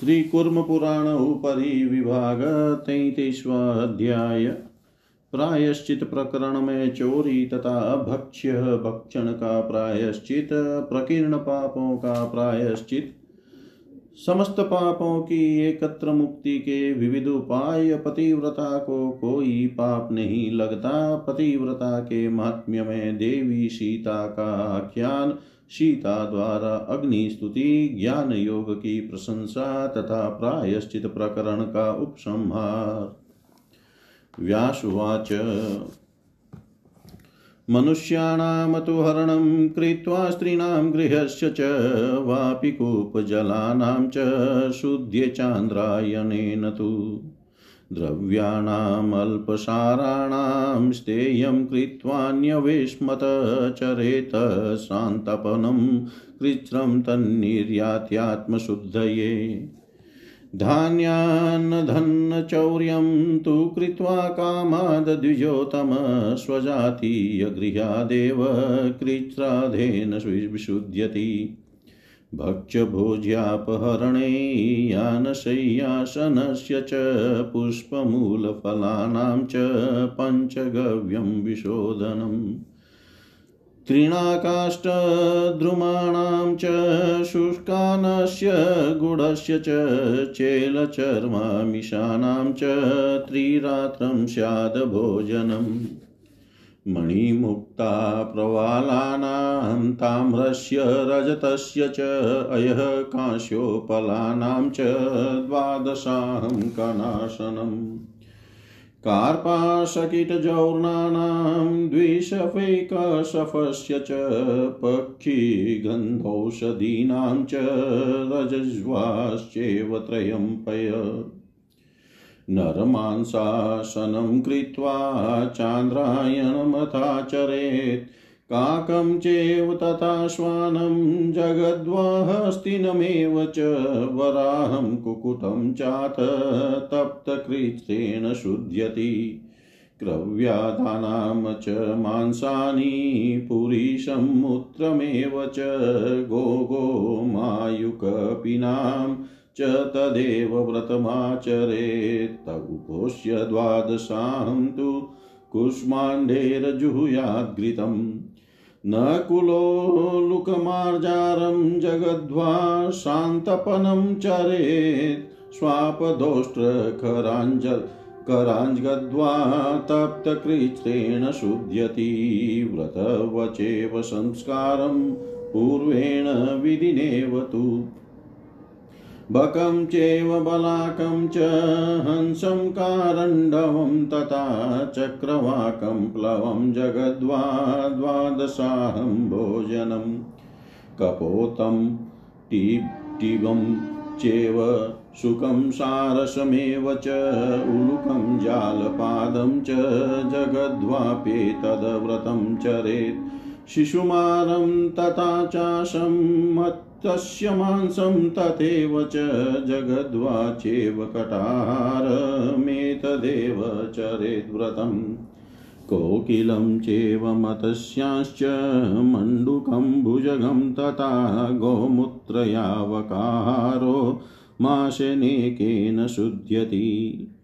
श्रीकूर्मपुराण उपरि विभाग तैतीसवाध्याय प्रायश्चित प्रकरण में चोरी तथा भक्ष्य भक्षण का प्रायश्चित प्रकीर्ण पापों का प्रायश्चित समस्त पापों की एकत्र मुक्ति के विविध उपाय पतिव्रता को कोई पाप नहीं लगता। पतिव्रता के महात्म्य में देवी सीता का आख्यान। सीता द्वारा अग्नि स्तुति ज्ञान योग की प्रशंसा तथा प्रायश्चित प्रकरण का उपसंहार। व्यासुवाच। मनुष्याणां तु हरणं कृत्वा स्त्रीणां गृहस्य च वापि कूपजलानां च शुद्ध्ये तु। द्रव्याणामल्पसाराणां स्तेयं कृत्वान्यविस्मत चरेत शान्तपनं कृच्छ्रं तन्निर्यात्यात्मशुद्धये। धान्यान्नधन्नचौर्यं तु कृत्वा कामाद्द्विजोतम स्वजातीयगृहादेव कृच्छ्राधेन विशुध्यति। भक्ष्यभोज्यापहरणे यानशय्यासनस्य च पुष्पमूलफलानां च पञ्चगव्यं विशोधनम् तृणाकाष्ठद्रुमाणां च शुष्कानस्य गुडस्य च चेलचर्मामिषाणां च त्रिरात्रं स्याद् भोजनम् मणिमुक्ता प्रवालानां ताम्रस्य रजतस्य च अयः कांस्योपलानां च द्वादशाहं कनाशनम्। कार्पाशकीटजौर्णानां द्विशफैकशफस्य च पक्षिगन्धौषधीनां च रजज्वाश्चैव त्रयं पय। नरमांसासनं कृत्वा चान्द्रायणमथाचरेत्। काकं चैव तथा श्वानं जगद्वाहस्तिनमेव च वराहं कुकुटं चात तप्तकृत्रेण शुध्यति। क्रव्याधानां च मांसानि पुरीशमुत्रमेव च गोगोमायुकपिनां च तदेव व्रतमाचरेत् उपोष्य द्वादशां तु कुष्माण्डेरजुहुयाद्घृतम् न कुलोलुकमार्जारं जगद्वा शान्तपनं चरेत् स्वापदोष्ट्रखराञ्जल कराञ्जगद्वा तप्तकृच्छ्रेण शुध्यति व्रतवचेव संस्कारं पूर्वेण विधिनेव तु बकं चैव बलाकं च हंसं कारण्डवं तथा चक्रवाकं प्लवं जगद्वा द्वादशाहं भोजनं। कपोतं टिबं चैव सुखं सारसमेव च, उलुकं जालपादं च जगद्वाप्येतद्व्रतं चरेत्। शिशुमारं तथा चाशं तस्य मांसं तथैव च जगद्वाचेव कटाहारमेतदेव चरेद्व्रतम् कोकिलं चैव मत्स्यांश्च मण्डुकं भुजगं तथा गोमूत्रयावकारो माशनेकेन शुध्यति।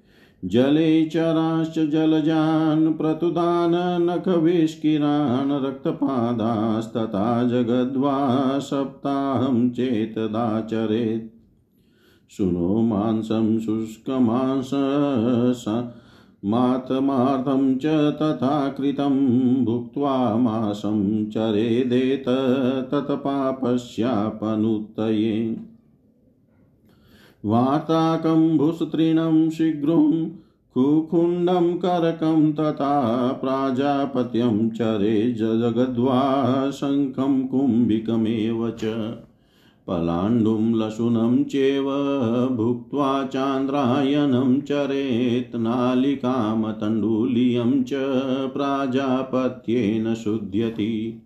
जले चराश्च जलजान् प्रतुदान् नखविष्किरान् रक्तपादास्तथा जगद्वा सप्ताहं चेतदाचरेत्। शुनो मांसं शुष्कमांस मातमार्थं च तथा कृतं भुक्त्वा मासं चरेदेत तत्पापस्यापनुत्तये। वार्ताकम्भुस्तृणं शीघ्रं कुकुण्डं करकं तथा प्राजापत्यं चरे जगद्वा शङ्खं कुम्भिकमेव च। पलाण्डुं लशुनं चैव भुक्त्वा चान्द्रायणं चरेत् नालिकामतण्डुलीयं च प्राजापत्येन शुध्यति।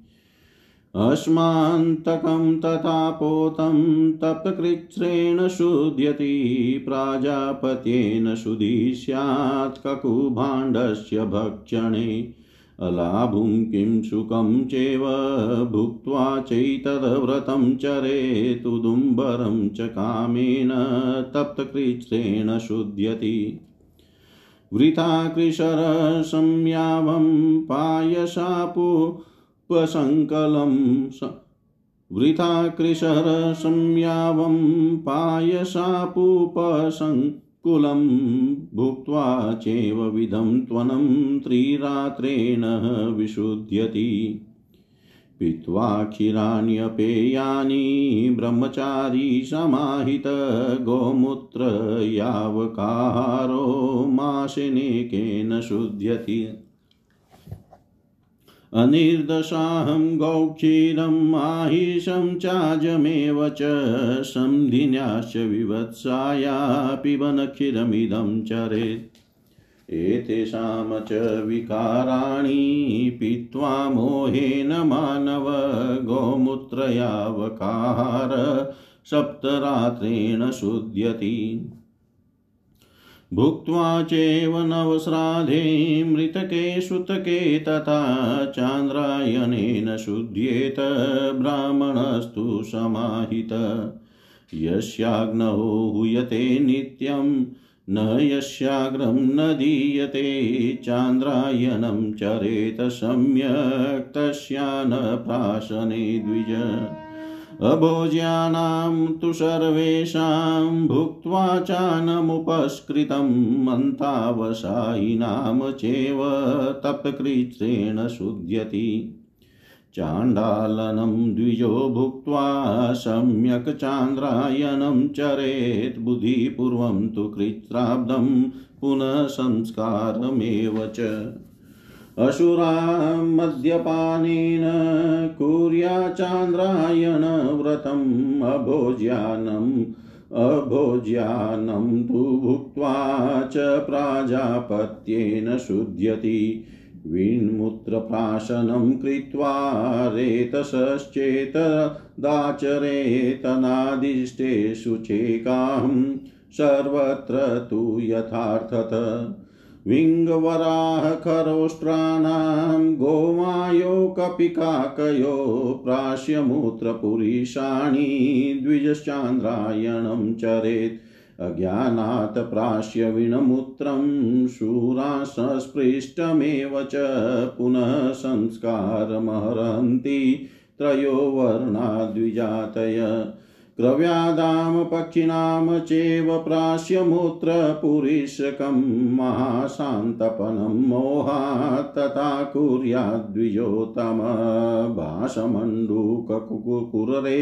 अस्मान्तकं तथा पोतं तप्तकृच्छ्रेण शुध्यति, प्राजापत्येन शुद्धि स्यात् ककुभाण्डस्य भक्षणे। अलाभुं किं सुखं चैव भुक्त्वा चैतद्व्रतं चरेतुदुम्बरं च कामेन तप्तकृच्छ्रेण शुध्यति। वृथा कृशरसंयावं पायसापुपसङ्कलं वृथा कृशरसंयावं पायसापुपसङ्कुलं भुक्त्वा चैव विधं त्वनं त्रिरात्रेण विशुध्यति। पीत्वा क्षीराण्यपेयानि ब्रह्मचारी समाहित गोमूत्र यावकारो माशनेकेन शुध्यति। अनिर्दशाहं, गौक्षीरं, माहिषं चाजमेव च सन्धिन्याश्च विवत्साया पिबन क्षीरमिदं चरेत् एतेषां च विकाराणि पीत्वा मोहेन मानव गोमूत्रयावकार सप्तरात्रेण शुध्यति। भुक्त्वा चैव नवश्राद्धे मृतके, सुतके तथा चान्द्रायणेन शुध्येत ब्राह्मणस्तु समाहित। यस्याग्नौ हूयते नित्यम् न यस्याग्रं न दीयते चान्द्रायणं चरेत सम्यक् तस्या न प्राशने द्विज। अभोज्यानां तु सर्वेषां भुक्त्वा चानमुपस्कृतं मन्तावसायिनां चेव तप्तकृच्छ्रेण शुध्यति। चाण्डालनं द्विजो भुक्त्वा सम्यक् चान्द्रायणं चरेत् बुधिपूर्वं तु कृत्राब्दं पुनः संस्कारमेव च। असुरा मद्यपानेन कुर्याचान्द्रायणव्रतम् अभोज्यानम् अभोज्यानं तु भुक्त्वा च प्राजापत्येन शुध्यति। विन्मूत्रप्राशनं कृत्वा रेतसश्चेतदाचरेतनादिष्टेषु चेकां सर्वत्र तु यथार्थत। विङ्गवराहखरोष्ट्राणां गोमायो कपिकाकयो प्राश्यमूत्रपुरीषाणि द्विजश्चान्द्रायणं चरेत् अज्ञानात् प्राश्य विणमूत्रं शूरासस्पृष्टमेव च पुनः संस्कारमहरन्ति त्रयो वर्णा क्रव्यादां पक्षिणां चैव प्राश्यमूत्रपुरीशकं महाशान्तपनं मोहात् तथा कुर्याद्विजोतमभाषमण्डूककुकुरे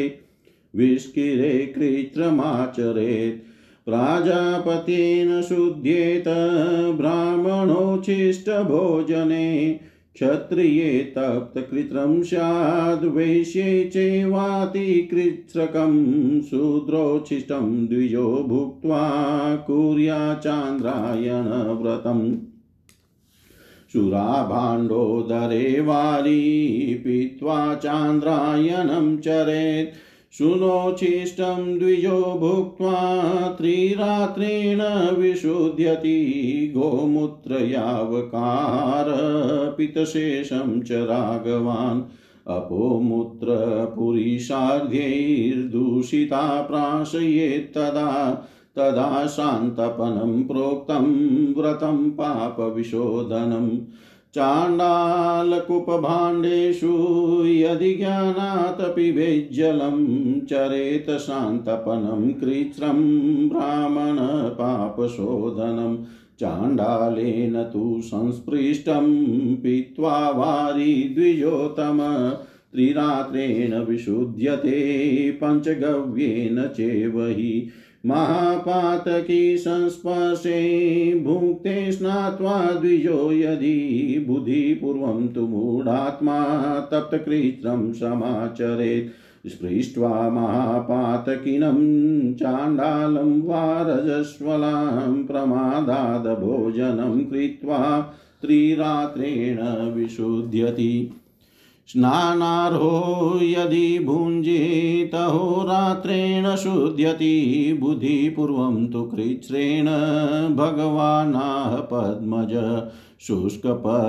विष्किरे कृत्रमाचरेत् प्राजापतेन शुध्येत ब्राह्मणोच्छिष्टभोजने क्षत्रिये तप्तकृत्रं स्याद् वैश्ये चैवातिकृत्स्रकं शूद्रोच्छिष्टं द्विजो भुक्त्वा कुर्याचान्द्रायणव्रतम् शुराभाण्डोदरे वारी पीत्वा चान्द्रायणं चरेत् सुनोच्छिष्टं द्विजो भुक्त्वा त्रिरात्रेण गोमूत्रयावकार पितशेषं च राघवान्। अपोमूत्रपुरीषार्ध्यैर्दूषिता प्राशयेत्तदा, तदा शान्तपनं प्रोक्तं व्रतं पापविशोधनम्। चाण्डालकूपभाण्डेषु यदि ज्ञानात् वेज्जलं चरेत शान्तपनं कृच्छ्रं ब्राह्मणपापशोधनं चाण्डालेन तु संस्पृष्टं पीत्वा वारी द्विजोतम, त्रिरात्रेण विशुध्यते, पञ्चगव्येन चैव हि महापातकी संस्पर्शे भुङ्क्ते स्नात्वा द्विजो यदि बुधिपूर्वं तु मूढात्मा तप्तकृत्रं समाचरेत्। स्पृष्ट्वा महापातकिनं चाण्डालं वा रजस्वलां प्रमादादभोजनं कृत्वा त्रिरात्रेण विशुध्यति। स्नानार्हो यदि भुञ्जितहोरात्रेण शुध्यति बुधिपूर्वं तु कृच्छ्रेण भगवानाः पद्मज शुष्कपर्युषितादीनि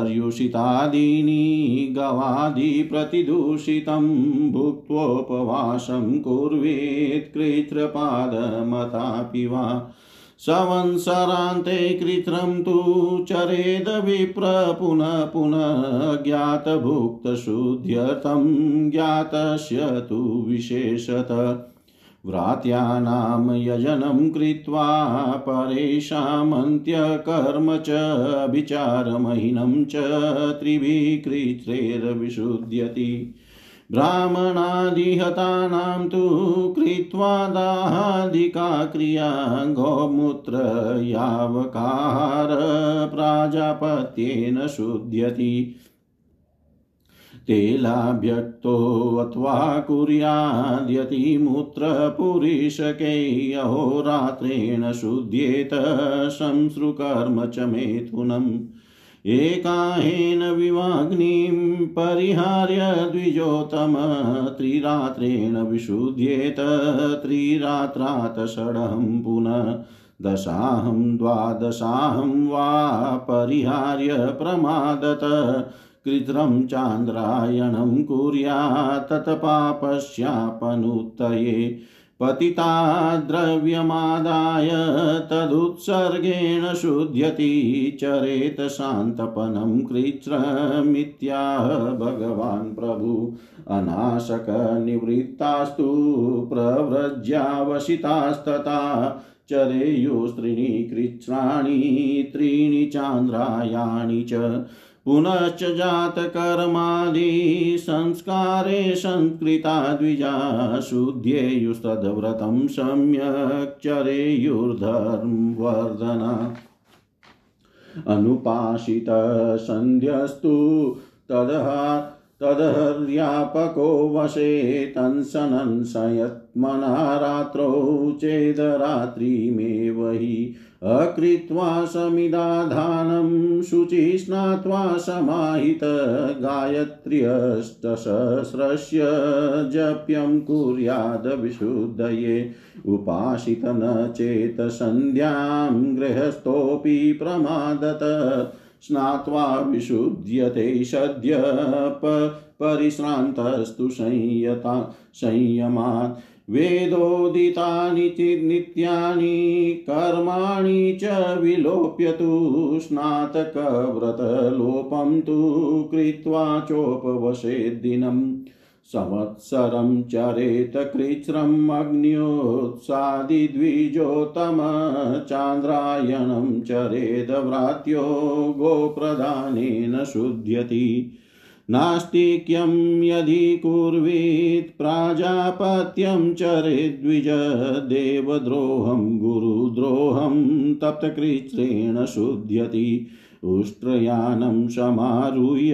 गवादिप्रतिदूषितं भुक्त्वोपवासं कुर्वेत् कृत्रपादमतापि वा संवत्सरान्ते कृत्रं तु चरेद विप्र पुनः पुनः ज्ञातभुक्तशुद्ध्यर्थं ज्ञातस्य तु विशेषत। व्रात्यानां यजनं कृत्वा परेषामन्त्यकर्म च विचारमहिनं च त्रिभिः कृत्रैर्विशुध्यति। ब्राह्मणादिहतानां तु कृत्वा दाहादिका क्रिया गोमूत्र यावकार प्राजापत्येन शुध्यति तेलाभ्यक्तोऽथवा कुर्याद्यतिमूत्रपुरीशकै अहोरात्रेण शुध्येत संसृकर्म च मेथुनम्। एकाहेन विवाग्निं परिहार्य द्विजोतम त्रिरात्रेण विशुध्येत त्रिरात्रात् षडहं पुनः दशाहं द्वादशाहं वा परिहार्य प्रमादत। कृत्रं चान्द्रायणं कुर्यात् तत्पापस्यापनुत्तये पतिता द्रव्यमादाय तदुत्सर्गेण शुध्यति चरेत शान्तपनं कृच्छ्रमित्याह भगवान् प्रभु। अनाशकनिवृत्तास्तु प्रव्रज्यावशितास्तथा चरेयुस्त्रीणि कृच्छ्राणि त्रीणि चान्द्रायाणि च पुनश्च जातकर्मादि संस्कारे संस्कृता द्विजा शुद्धेयुस्तद्व्रतं सम्यक् चरेयुर्धर्मवर्धना। अनुपासितसन्ध्यस्तु तदहा तदहर्यापको वशे तन्सनंसयत्मना रात्रौ चेदरात्रिमेव हि अकृत्वा समिदाधानं शुचि स्नात्वा समाहित गायत्र्यष्टसहस्रस्य जप्यं कुर्याद्विशुद्धये उपासित न चेत् सन्ध्यां गृहस्थोऽपि प्रमादत। स्नात्वा विशुध्यते सद्य परिश्रान्तस्तु संयता संयमात्। वेदोदितानि नित्यानि कर्माणि च विलोप्य तु स्नातकव्रतलोपं तु कृत्वा चोपवशेद्दिनम् संवत्सरं चरेत कृच्छ्रम् अग्न्योत्सादिद्विजोतम चान्द्रायणं चरेद व्रात्यो गोप्रदानेन शुध्यति। नास्तिक्यं यदि कुर्वीत् प्राजापत्यं चरेद्विज देवद्रोहं गुरुद्रोहं तप्तकृच्छ्रेण शुध्यति उष्ट्रयानं समारुह्य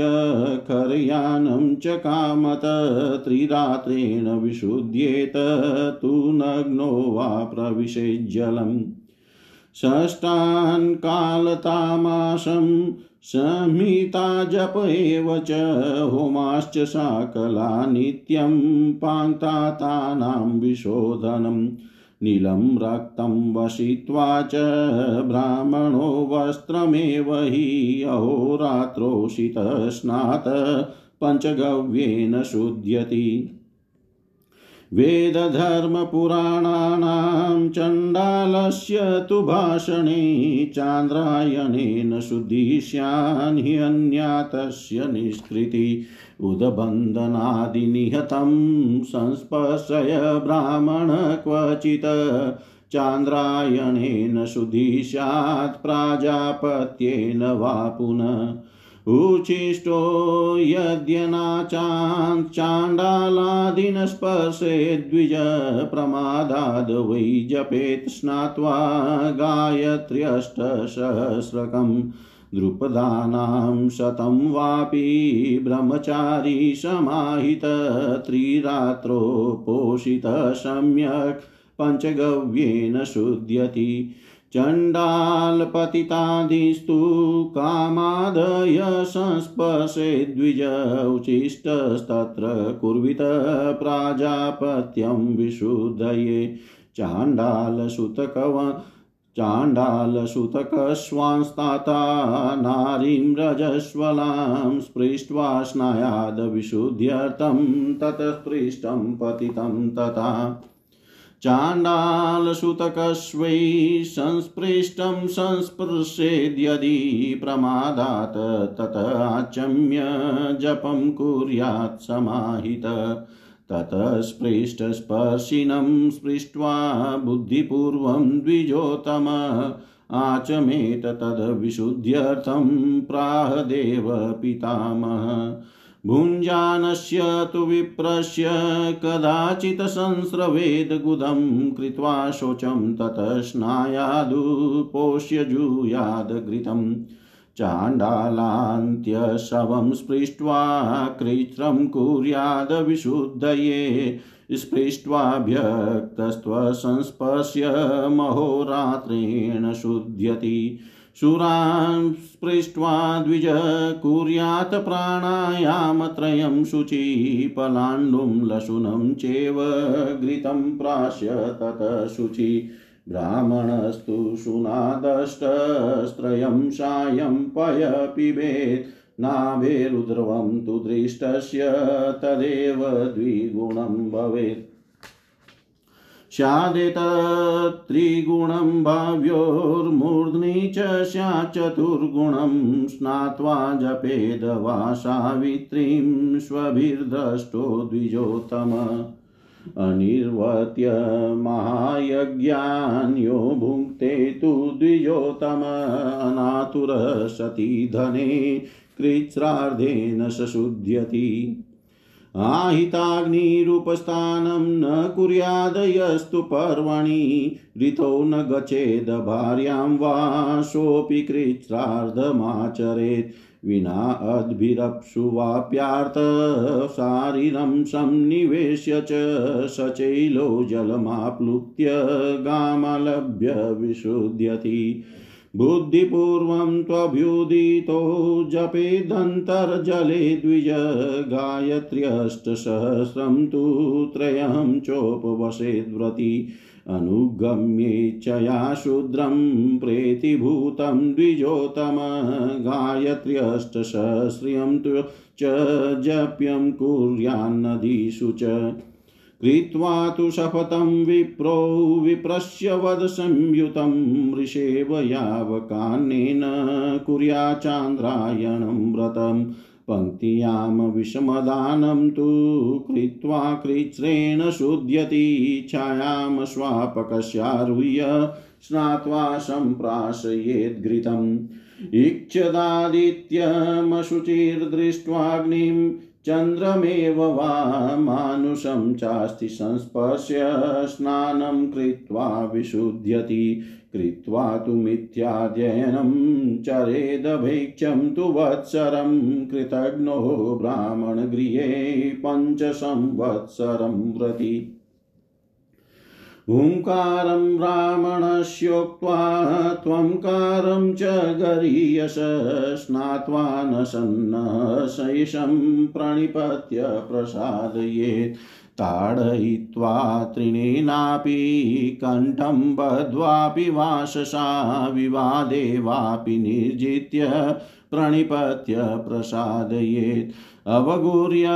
खरयानं च कामत त्रिरात्रेण विशुध्येत तु नग्नो वा प्रविशेज्जलम् षष्ठान् कालतामाशं संहिता जप एव च होमाश्च साकला नित्यं पान्तातानां विशोधनम् नीलं रक्तं वसित्वा च ब्राह्मणो वस्त्रमेव हि अहोरात्रोषितस्नात् पञ्चगव्येन शुध्यति। वेदधर्मपुराणानां चण्डालस्य तु भाषणे चान्द्रायणेन शुद्धिष्यान् हि अन्यातस्य निष्कृति उदबन्धनादिनिहतं संस्पर्शय ब्राह्मण क्वचित्। चान्द्रायणेन शुद्धिस्यात् प्राजापत्येन वा पुनः उच्छिष्टो यद्यनाचान् स्पर्शे द्विज प्रमादाद् वै जपेत् स्नात्वा गायत्र्यष्टसहस्रकम् द्रुपदानां शतं वापि ब्रह्मचारी समाहित त्रिरात्रो पोषितः सम्यक् पञ्चगव्येन शुध्यति। चण्डालपतितादिस्तु कामादय संस्पर्शे द्विज उचिष्टस्तत्र कुर्वित प्राजापत्यं विशुद्धये। चाण्डालसुतकव चाण्डालसुतकश्वांस्ताता नारीं रजस्वलां स्पृष्ट्वा स्नायादविशुद्ध्यर्थं ततः पतितं तथा। चाण्डालसुतकस्वै संस्पृष्टं संस्पृशेद्यदि प्रमादात् तथाचम्य जपं कुर्यात् समाहित। ततः स्पृष्ट्वा बुद्धिपूर्वं द्विजोतम आचमेत तद्विशुद्ध्यर्थं प्राह देव पितामह। भुञ्जानस्य तु विप्रस्य कदाचित् संस्रवेदगुदं कृत्वा शोचं ततः स्नायादुपोष्य जूयादघृतम् चाण्डालान्त्यशवं स्पृष्ट्वा कृत्रं कुर्यादविशुद्धये स्पृष्ट्वाभ्यक्तस्त्वसंस्पर्श्य महोरात्रेण शुध्यति। शूरान् स्पृष्ट्वा द्विज कुर्यात् प्राणायामत्रयं शुचि पलाण्डुं लशुनं चेव घृतं प्राश्य ततः शुचि। ब्राह्मणस्तु शुनादष्टस्त्रयं सायं पय पिबेत् नाभेरुद्रवं तु दृष्टस्य तदेव द्विगुणं भवेत्। स्यादेतत्त्रिगुणं भाव्योर्मूर्ध्नि च स्याच्चतुर्गुणं स्नात्वा जपेद वा सावित्रीं स्वभिर्द्रष्टो द्विजोत्तम। अनिर्वत्य महायज्ञान्यो भुङ्क्ते तु द्विजोतमनातुरसति धने कृच्छ्रार्धेन सशुध्यति। आहिताग्निरूपस्थानं न कुर्यादयस्तु पर्वणि, ऋतौ न गच्छेद भार्यां वा सोऽपि कृच्छ्रार्धमाचरेत् विना अद्भिरप्सु वाप्यार्थ शारीरं संनिवेश्य च सचैलो जलमाप्लुत्य गामलभ्य विशुध्यति। बुद्धिपूर्वं त्वभ्युदितो जपेदन्तर्जले द्विज गायत्र्यष्टसहस्रं तु त्रयं चोपवसेद्व्रति अनुगम्येच्छया शूद्रं प्रेतिभूतं द्विजोतम गायत्र्यष्टसहस्र्यं तु च जप्यं कुर्यान्नदीषु च। कृत्वा तु शपथं विप्रो विप्रस्य वद संयुतं ऋषेव यावकान्नेन कुर्याचान्द्रायणं व्रतम् पङ्क्त्यां विषमदानं तु कृत्वा कृच्छ्रेण शुध्यति छायां स्वापकस्यारुह्य स्नात्वा सम्प्राशयेद्घृतम्। इक्षदादित्यमशुचिर्दृष्ट्वाग्निं चन्द्रमेव वा मानुषं चास्ति संस्पर्श्य स्नानं कृत्वा विशुध्यति, कृत्वा तु मिथ्याध्ययनं चरेदभैक्षं तु वत्सरं कृतघ्नो ब्राह्मणगृहे पञ्चसंवत्सरं व्रति। हुङ्कारं ब्राह्मणस्योक्त्वा त्वङ्कारं च गरीयश स्नात्वा न सन्नः शैषं प्रणिपत्य प्रसादयेत्। ताडयित्वा तृणेनापि कण्ठं बद्ध्वापि वाशसा विवादे वापि निर्जित्य प्रणिपत्य प्रसादयेत्। अवगुर्य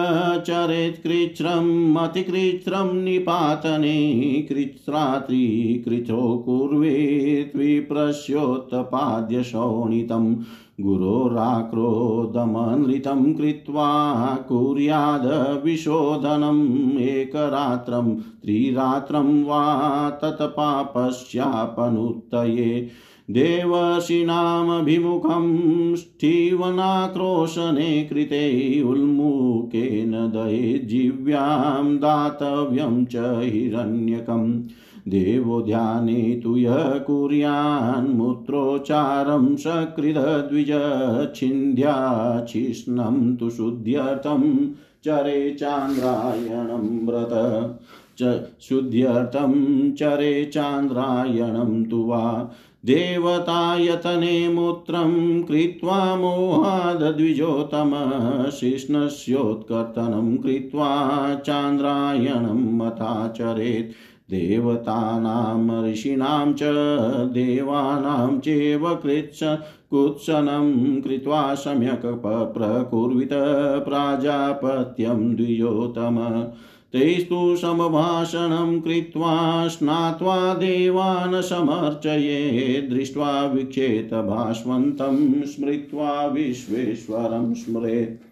चरेत् कृच्छ्रम् अतिकृच्छ्रं निपातने कृच्छ्रात्रिकृच्छो कुर्वेत् विप्रस्योत्पाद्य शोणितम् गुरोराक्रोदमनृतं कृत्वा कुर्यादविशोधनम् वा तत्पापस्यापनुत्तये। देवशिनामभिमुखं स्थीवनाक्रोशने कृते उल्मुखेन दयेज्जीव्यां दातव्यं च हिरण्यकम् देवोद्याने तु यः कुर्यान्मूत्रोच्चारं छिन्द्याच्छिष्णं तु शुद्ध्यर्थं चरे चान्द्रायणं व्रत। च शुद्ध्यर्थं चरे चान्द्रायणं तु वा देवतायतने मूत्रं कृत्वा मोहादद्विजोतमशिष्णस्योत्कर्तनं कृत्वा चान्द्रायणं मथाचरेत्। देवतानां ऋषीणां च देवानां चैव कृत्स कुत्सनं कृत्वा सम्यक् प्रकुर्वित प्राजापत्यं द्विजोतम तैस्तु समभाषणं कृत्वा स्नात्वा देवान् समर्चये दृष्ट्वा वीक्षेत भास्वन्तं स्मृत्वा विश्वेश्वरं स्मरेत्।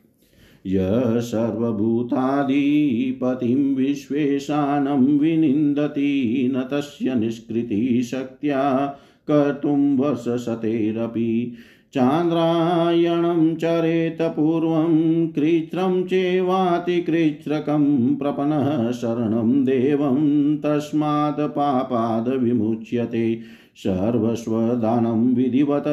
य सर्वभूताधिपतिं विश्वेशानं विनिन्दति न तस्य निष्कृतिः शक्त्या कर्तुं वर्षशतेरपि चान्द्रायणं चरेत पूर्वं कृत्रं चेवातिकृत्रकं प्रपनः शरणं देवं तस्मात् पापाद् विमुच्यते। सर्वस्वदानं विधिवत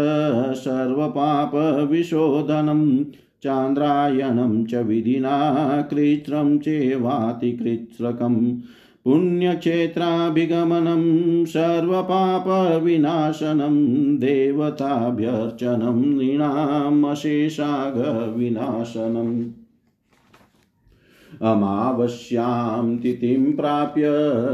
सर्वपापविशोधनं चान्द्रायणं च विधिना कृत्रं चेवातिकृत्रकम् पुण्यक्षेत्राभिगमनं, सर्वपापविनाशनं, देवताभ्यर्चनं नृणामशेषागविनाशनम् अमावस्यां तिथिं प्राप्य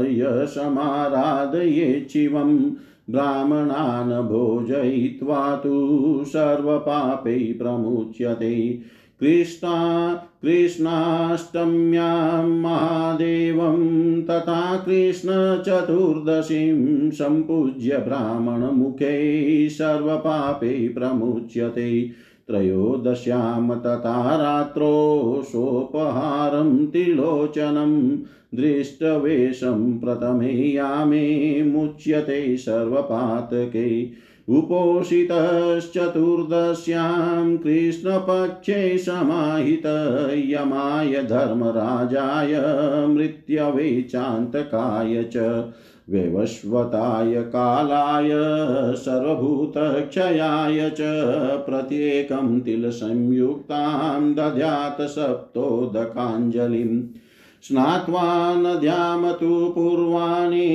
यशमाराधयेत् शिवं ब्राह्मणान् भोजयित्वा तु सर्वपापै प्रमुच्यते। कृष्णा कृष्णाष्टम्यां महादेवं तथा कृष्णचतुर्दशीं सम्पूज्य ब्राह्मणमुखे सर्वपापै प्रमुच्यते। त्रयोदश्यां तथा रात्रौ सोपहारं त्रिलोचनं दृष्टवेशं प्रथमे यामे मुच्यते सर्वपातके। उपोषितश्चतुर्दश्यां कृष्णपक्षे समाहित यमाय धर्मराजाय मृत्यवे चान्तकाय च वैवस्वताय कालाय सर्वभूतक्षयाय च प्रत्येकं तिलसंयुक्तां दद्यात् सप्तोदकाञ्जलिम् स्नात्वा नद्यां पूर्वाणि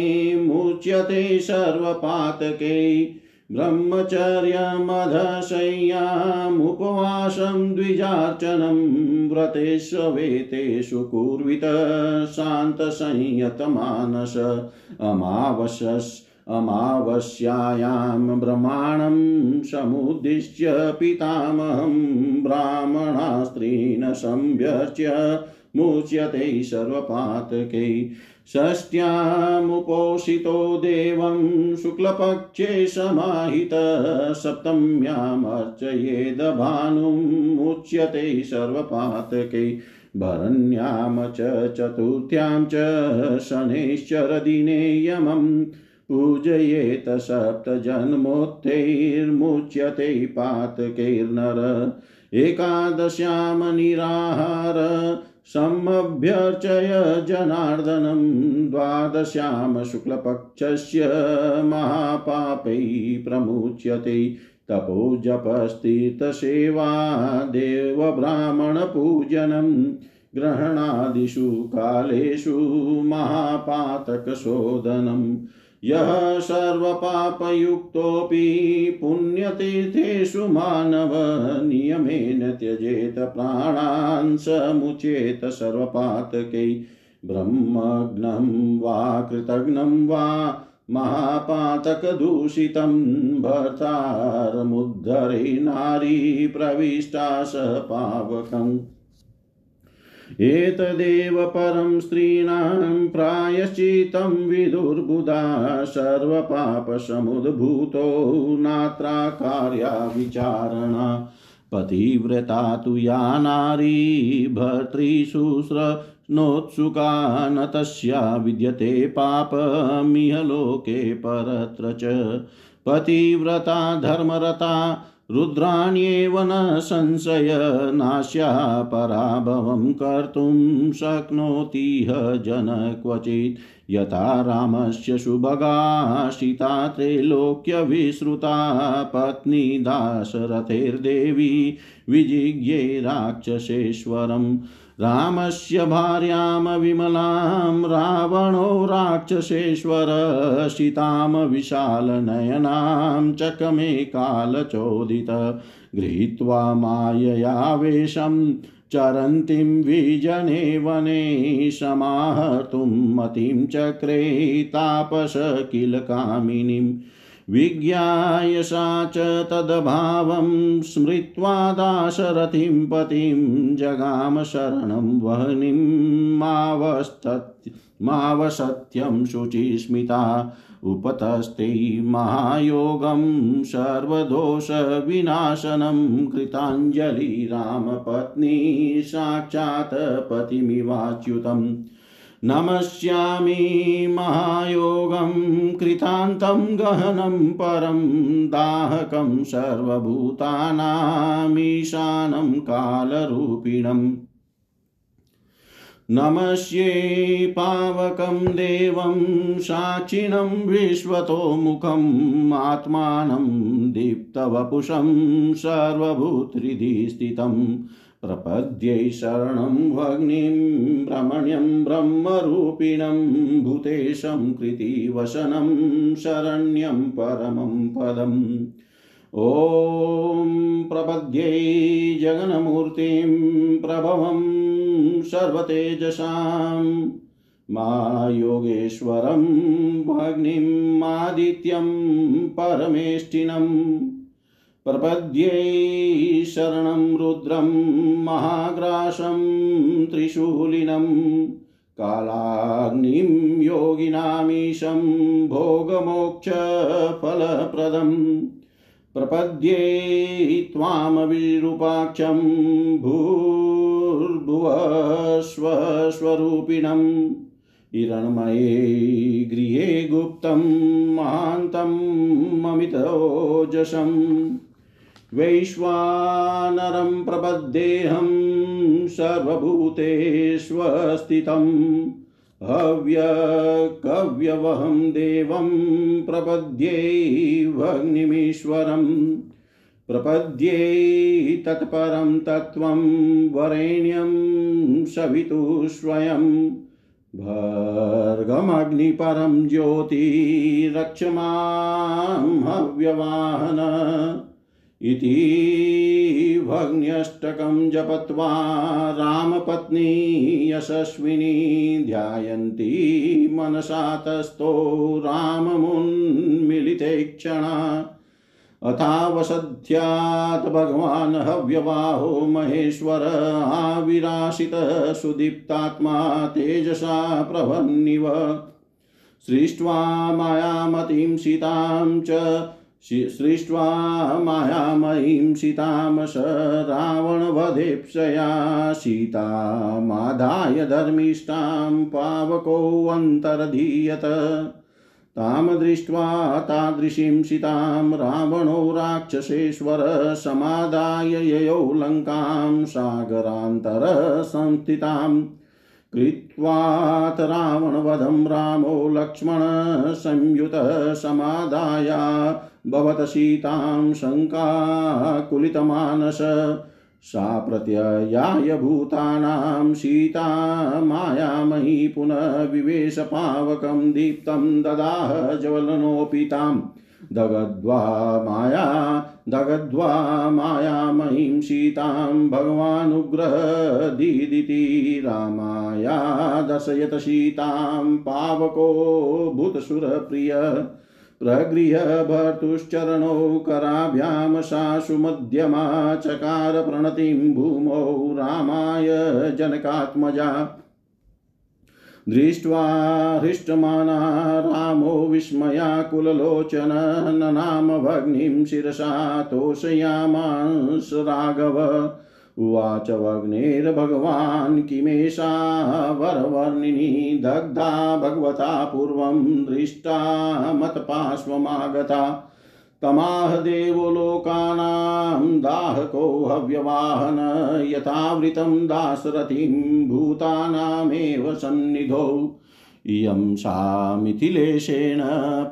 मुच्यते सर्वपातकै ब्रह्मचर्यमधशय्यामुपवासं द्विजार्चनं व्रतेष्वेतेषु कुर्वित शान्तसंयतमानस अमावस्यस् अमावस्यायां ब्रह्माणं समुद्दिश्य पितामहं ब्राह्मणास्त्रीन् संव्यर्च्य मुच्यते सर्वपातकै षष्ट्यामुपोषितो देवं शुक्लपक्षे समाहित, सप्तम्यामर्चयेदभानुं मुच्यते सर्वपातकै भरण्यां च चतुर्थ्यां च शनैश्चरदिने यमं पूजयेत सप्तजन्मोत्थैर्मुच्यते पातकैर्नर एकादश्यां निराहार समभ्यर्चय जनार्दनं द्वादश्यां शुक्लपक्षस्य महापापै प्रमुच्यते तपो जपस्तीर्थसेवा देवब्राह्मणपूजनं ग्रहणादिषु कालेषु महापातकशोधनम् यः सर्वपापयुक्तोऽपि पुण्यतीर्थेषु मानव नियमेन त्यजेत प्राणान् समुचेत सर्वपातकै। ब्रह्मग्नं वा कृतघ्नं वा महापातकदूषितं भर्तारमुद्धरे नारी प्रविष्टा स पावकम्। एतदेव परं स्त्रीणां प्रायश्चितं विदुर्बुधा सर्वपापसमुद्भूतो नात्रा कार्या विचारणा। पतिव्रता तु या नारी भर्तृशुश्रनोत्सुका न तस्या विद्यते पापमिह लोके परत्र च। पतिव्रता, धर्मरता रुद्राण्येव न संशय नाश्या पराभवं कर्तुं शक्नोतिह जन क्वचित् यथा रामस्य सुभगाशिता सीता त्रैलोक्यविश्रुता पत्नी दाशरथेर्देवी, विजिज्ञे राक्षसेश्वरम्। रामस्य भार्यां विमलां, रावणो राक्षसेश्वर, सीतां विशालनयनां चकमे कालचोदित। गृहीत्वा माययावेशं चरन्तीं विजने वने, समाहर्तुं मतिं चक्रे, तापस किल कामिनीम् विज्ञाय सा च तद्भावं स्मृत्वा दाशरथिं पतिं जगाम शरणं वह्निं मावस्तत् मावसत्यं शुचिस्मिता उपतस्ते महायोगं सर्वदोषविनाशनं कृताञ्जलि रामपत्नी साक्षात् पतिमिवाच्युतम्। नमस्यामि महायोगं कृतान्तं गहनं परं दाहकं सर्वभूतानामीशानं कालरूपिणम्। नमस्ये पावकं देवं साक्षिणं विश्वतोमुखम् आत्मानं दीप्तवपुषं सर्वभूतहृदि प्रपद्ये शरणं भग्निं रमण्यं ब्रह्मरूपिणं भूतेशं कृतिवसनं शरण्यं परमं पदम्। ॐ प्रपद्ये जगन्मूर्तिं प्रभवं सर्वतेजसां मा योगेश्वरं भग्निम् आदित्यं परमेष्टिनम् प्रपद्ये शरणं रुद्रं महाग्रासं त्रिशूलिनं कालाग्निं योगिनामीशं भोगमोक्षफलप्रदम् प्रपद्ये त्वामविरूपाक्षं भूर्भुवस्वस्वरूपिणम् हिरण्मये गृहे गुप्तं महान्तम् अमितोजसम् वैश्वानरं प्रपद्येऽहं सर्वभूतेष्वस्थितं। हव्यकव्यवहं देवं प्रपद्येऽग्निमीश्वरम् प्रपद्ये तत्परं तत्त्वं वरेण्यं सवितु स्वयं। भर्गमग्निपरं ज्योतिरक्षमां हव्यवाहन। इति भग्न्यष्टकं जपत्वा रामपत्नी यशस्विनी ध्यायन्ती मनसा तस्थो राममुन्मिलिते क्षणा अथावसध्यात् भगवान् हव्यवाहो महेश्वर आविराशितः सुदीप्तात्मा तेजसा प्रभन्निव। सृष्ट्वा मायामतीं सीतां च सृष्ट्वा मायामयीं सीतां स रावणवधेप्सया सीतामादाय धर्मिष्ठां पावकोऽन्तर्धीयत तां दृष्ट्वा तादृशीं सीतां रावणो राक्षसेश्वर समादाय ययौ लङ्कां सागरान्तरसंस्थिताम्। कृत्वात् रावणवधं रामो लक्ष्मणसंयुतः समादाया। भवत सीतां शङ्काकुलितमानस सा प्रत्ययाय भूतानां सीता मायामयी पुनः विवेश पावकं दीप्तं ददाह ज्वलनोऽपि ताम्। दगद्वा माया, दगद्वा मायामयीं सीतां भगवानुग्रहदीदिति रामाया दर्शयत सीतां पावको भूतसुरप्रिय, प्रगृह्य भर्तुश्चरणौ कराभ्यां सासु मध्यमा चकार प्रणतिं भूमौ रामाय जनकात्मजा। दृष्ट्वा हृष्टमाना रामो विस्मयाकुललोचन ननाम भग्निं शिरसा तोषयामांस राघव। उवाच भग्नेर्भगवान् किमेषा वरवर्णिनी दग्धा भगवता पूर्वं दृष्टा मत्पार्श्वमागता। तमाह देवलोकानां दाहको हव्यवाहन यथावृतं दासरथिं भूतानामेव सन्निधौ। इयं सा मिथिलेशेन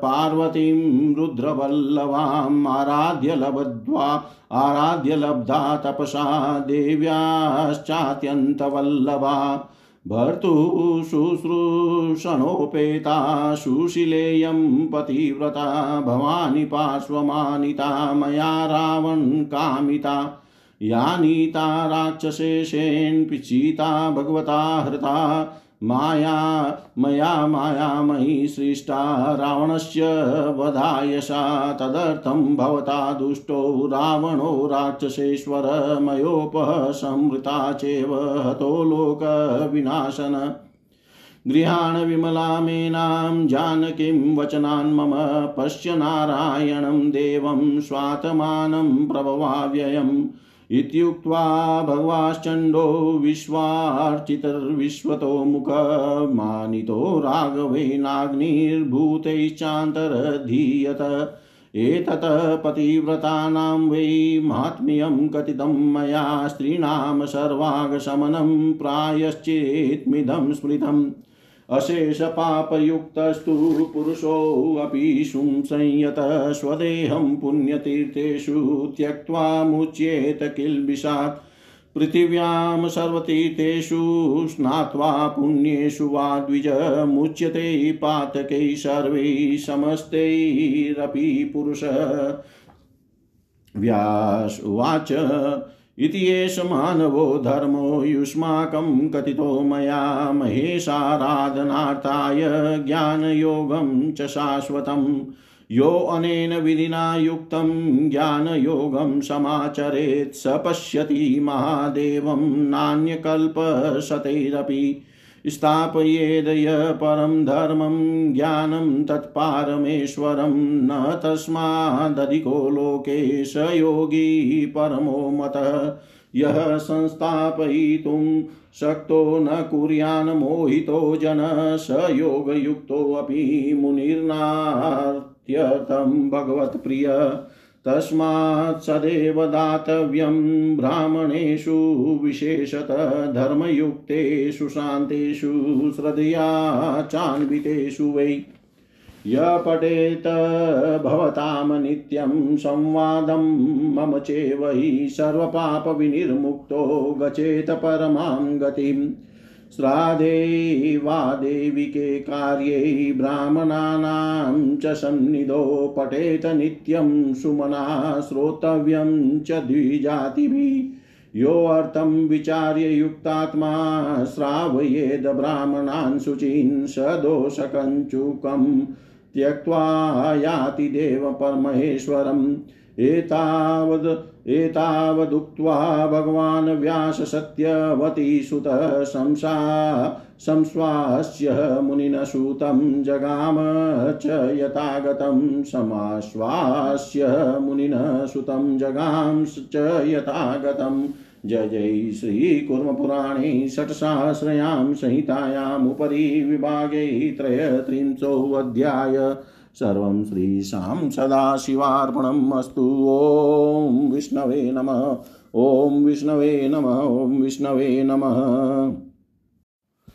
पार्वतीं रुद्रवल्लभाम् आराध्य लब्ध्वा आराध्य लब्धा तपसा देव्याश्चात्यन्तवल्लभा। भर्तुः शुश्रूषणोपेता सुशिलेयं पतिव्रता भवानी पार्श्वमानिता मया रावण कामिता। यानीता राक्षसेशेन पिचिता भगवता हृता। माया, मया मायामयी सृष्टा, रावणस्य वधायशा तदर्थं भवता दुष्टो, रावणो, राक्षसेश्वर मयोपसंहृता चेव, हतो लोकविनाशन। गृहाण विमलामेनां जानकीं वचनान् मम, पश्य नारायणं देवं, स्वातमानं प्रभवाव्ययम्। इत्युक्त्वा भगवाश्चण्डो विश्वार्चितर्विश्वतो मुखमानितो राघवेनाग्निर्भूतैश्चान्तरधीयत। एतत् पतिव्रतानां वै माहात्म्यं कथितं मया स्त्रीणां सर्वागशमनं प्रायश्चेत्मिदं स्मृतम्। अशेषपापयुक्तस्तु पुरुषोऽपि संयत स्वदेहं पुण्यतीर्थेषु त्यक्त्वा मुच्येत किल्बिषात्। पृथिव्यां सर्वतीर्थेषु स्नात्वा पुण्येषु वा द्विज मुच्यते पातकैः सर्वैः समस्तैरपि पुरुष। व्यास उवाच। इति एष मानवो धर्मो युष्माकं कथितो मया महेशाराधनार्थाय ज्ञानयोगं च शाश्वतम्। यो अनेन विधिना युक्तं ज्ञानयोगं समाचरेत् स पश्यति महादेवं नान्यकल्पशतैरपि। स्थापयेदय परं धर्मं ज्ञानं तत्पारमेश्वरं न तस्मादधिको लोके स योगी परमो मतः। यः संस्थापयितुं शक्तो न कुर्यान् मोहितो जन स योगयुक्तोऽपि मुनिर्नात्यर्थं भगवत्प्रिय। तस्मात् सदैव दातव्यं ब्राह्मणेषु विशेषतः धर्मयुक्तेषु शान्तेषु श्रद्धया चान्वितेषु वै। य पठेत भवतां नित्यं संवादं मम चेव सर्वपापविनिर्मुक्तो गचेत परमां गतिम्। श्राद्धे वा देविके कार्ये ब्राह्मणानां च सन्निधो पठेत नित्यं सुमना श्रोतव्यं च द्विजातिभिः। योऽर्थं विचार्य युक्तात्मा श्रावयेद ब्राह्मणान् शुचीन् स दोषकञ्चुकं त्यक्त्वा याति देवपरमेश्वरम् एतावद् एतावदुक्त्वा भगवान् व्याससत्यवती सुतः शंसा संश्वास्य मुनिनसूतं जगाम च यथागतं समाश्वास्य मुनिनः सुतं जगां च यथागतम् जय जय श्रीकुर्मपुराणे षट्सहस्रयां संहितायामुपरि विभागे त्रयत्रिंशोऽध्याय। सर्वं श्रीशां सदाशिवार्पणम् ॐ विष्णवे नमः। ॐ विष्णवे नमः। ॐ विष्णवे नमः।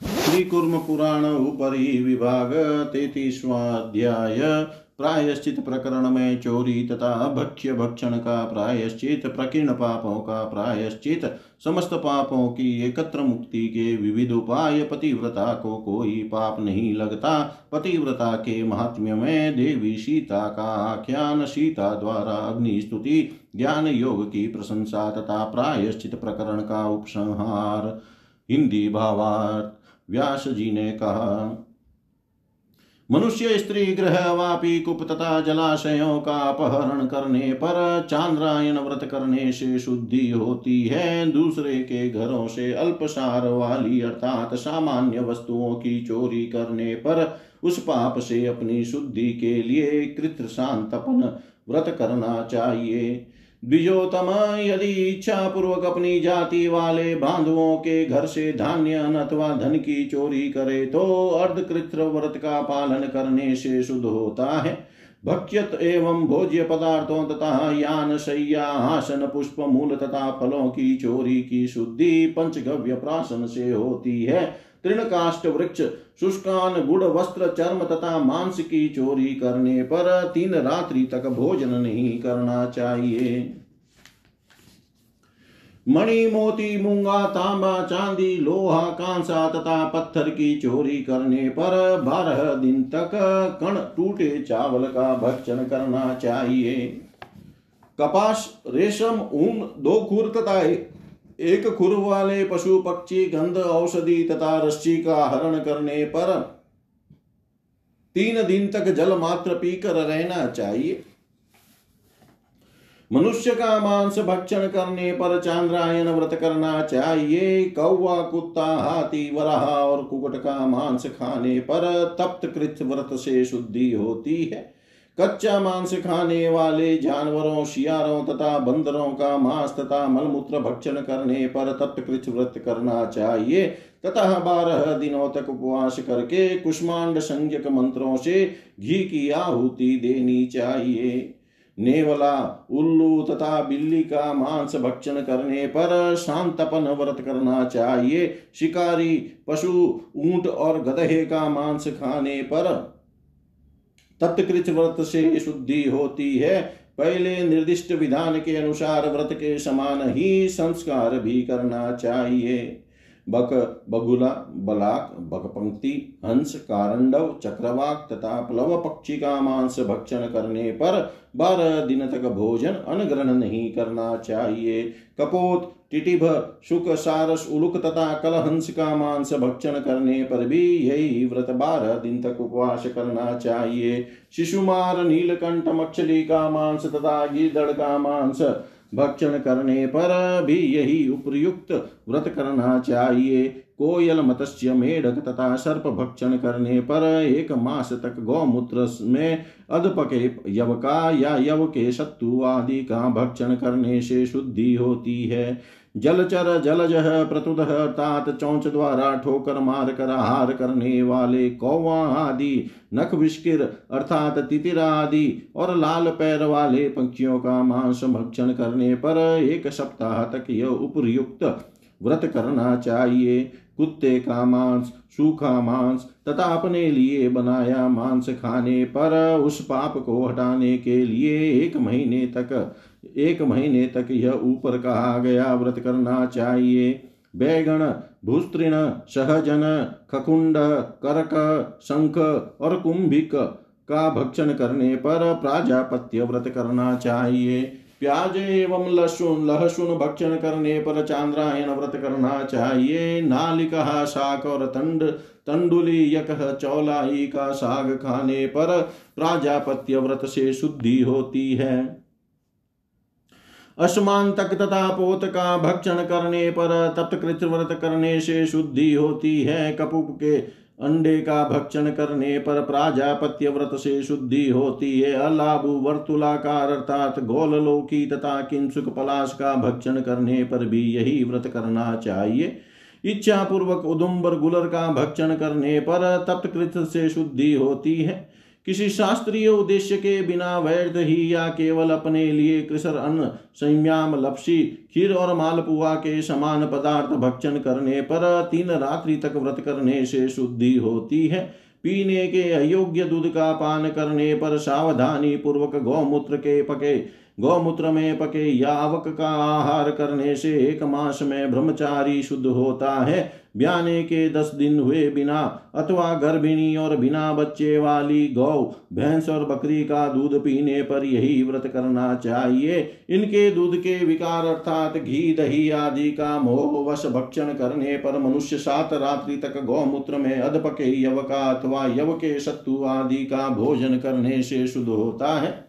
श्रीकुर्मपुराण उपरि विभाग तैतीसवाध्याय। प्रायश्चित प्रकरण में चोरी तथा भक्ष्य भक्षण का प्रायश्चित, प्रकीर्ण पापों का प्रायश्चित, समस्त पापों की एकत्र मुक्ति के विविध उपाय पतिव्रता को कोई पाप नहीं लगता। पतिव्रता के महात्म्य में देवी सीता का आख्यान सीता द्वारा अग्नि स्तुति ज्ञान योग की प्रशंसा तथा प्रायश्चित प्रकरण का उपसंहार। हिंदी भावार्थ, व्यास जी ने कहा मनुष्य स्त्री ग्रह वापी कुप तथा जलाशयों का अपहरण करने पर चांद्रायन व्रत करने से शुद्धि होती है। दूसरे के घरों से अल्पसार वाली अर्थात सामान्य वस्तुओं की चोरी करने पर उस पाप से अपनी शुद्धि के लिए कृत शांतपन व्रत करना चाहिए। द्विजोतम यदि इच्छा पूर्वक अपनी जाति वाले बांधुओं के घर से धान्य अथवा धन की चोरी करे तो अर्धकृत्र व्रत का पालन करने से शुद्ध होता है। भक्ष्यत एवं भोज्य पदार्थों तथा यान, शैया, आसन, पुष्प, मूल तथा फलों की चोरी की शुद्धि पंचगव्य प्राशन से होती है। तृणकाष्ट वृक्ष शुष्कान गुड़ वस्त्र चर्म तथा मांस की चोरी करने पर तीन रात्रि तक भोजन नहीं करना चाहिए। मणि, मोती, मूँगा, तांबा, चांदी, लोहा, कांसा तथा पत्थर की चोरी करने पर बारह दिन तक कण टूटे चावल का भक्षण करना चाहिए। कपास, रेशम, ऊन, दो खुर तथा एक खुर वाले पशु पक्षी गंध औषधि तथा रस्सी का हरण करने पर तीन दिन तक जल मात्र पीकर रहना चाहिए। मनुष्य का मांस भक्षण करने पर चांद्रायन व्रत करना चाहिए। कौवा, कुत्ता, हाथी, वराह और कुकुट का मांस खाने पर तप्त कृत व्रत से शुद्धि होती है। कच्चा मांस खाने वाले जानवरों, शियारों तथा बंदरों का मांस तथा मलमूत्र भक्षण करने पर तप्तकृत व्रत करना चाहिए। तथा बारह दिनों तक उपवास करके कुष्मांड संज्ञक मंत्रों से घी की आहुति देनी चाहिए। नेवला, उल्लू तथा बिल्ली का मांस भक्षण करने पर शांतपन व्रत करना चाहिए। शिकारी, पशु, ऊँट और गधे का मांस खाने पर तत्कृत व्रत से शुद्धि होती है। पहले निर्दिष्ट विधान के अनुसार व्रत के समान ही संस्कार भी करना चाहिए। बक, बगुला, बलाक, बकपंक्ति, हंस, कारंडव, चक्रवाक तथा प्लव पक्षी का मांस भक्षण करने पर बारह दिन तक भोजन अनग्रहण नहीं करना चाहिए। कपोत टिटिभ शुक सारस उलुक तथा कलहंस का मांस भक्षण करने पर भी यही व्रत बारह दिन तक उपवास करना चाहिए। शिशुमार, नीलकंठ मछली का मांस तथा गिदड़ का मांस भक्षण करने पर भी यही उपयुक्त व्रत करना चाहिए। कोयल मत्स्य मेढक तथा सर्प भक्षण करने पर एक मास तक गौमूत्र में अधपके यव का या यव के शत्रु आदि का भक्षण करने से शुद्धि होती है। जलचर जलज प्रतुद तात चौंच द्वारा ठोकर मार कर आहार करने वाले कौवा आदि नख विष्किर अर्थात तितिर आदि और लाल पैर वाले पक्षियों का मांस भक्षण करने पर एक सप्ताह तक यह उपयुक्त व्रत करना चाहिए। कुत्ते का मांस, सूखा मांस, तथा अपने लिए बनाया मांस खाने पर उस पाप को हटाने के लिए एक महीने तक, एक महीने तक यह ऊपर कहा गया, व्रत करना चाहिए। बैगण, भूस्त्रीण, सहजन, खकुंड, करक, शंख और कुंभिक का भक्षण करने पर प्राजापत्य व्रत करना चाहिए। प्याज एवं लहसुन लहसुन भक्षण करने पर चांद्रायन व्रत करना चाहिए। नालिका शाक और तंड तंडुली यक चौलाई का साग खाने पर प्राजापत्य व्रत से शुद्धि होती है। असमान तक तथा पोत का भक्षण करने पर तत्कृत व्रत करने से शुद्धि होती है। कपूप के अंडे का भक्षण करने पर प्राजापत्य व्रत से शुद्धि होती है। अलाभु वर्तुलाकार अर्थात गोल लोकी तथा किंसुक पलाश का भक्षण करने पर भी यही व्रत करना चाहिए। इच्छा पूर्वक उदुम्बर गुलर का भक्षण करने पर तप्तकृत से शुद्धि होती है। किसी शास्त्रीय उद्देश्य के बिना वैध ही या केवल अपने लिए कृषर अन्न, संयाम, लपसी, खीर और मालपुआ के समान पदार्थ भक्षण करने पर तीन रात्रि तक व्रत करने से शुद्धि होती है। पीने के अयोग्य दूध का पान करने पर सावधानी पूर्वक गौमूत्र के पके, गौमूत्र में पके यावक का आहार करने से एक मास में ब्रह्मचारी शुद्ध होता है। ब्याने के दस दिन हुए बिना, अथवा गर्भिणी और बिना बच्चे वाली गौ, भैंस और बकरी का दूध पीने पर यही व्रत करना चाहिए। इनके दूध के विकार अर्थात घी, दही आदि का मोह वश भक्षण करने पर मनुष्य सात रात्रि तक गौमूत्र में अधपके यव का अथवा यव के शत्रु आदि का भोजन करने से शुद्ध होता है।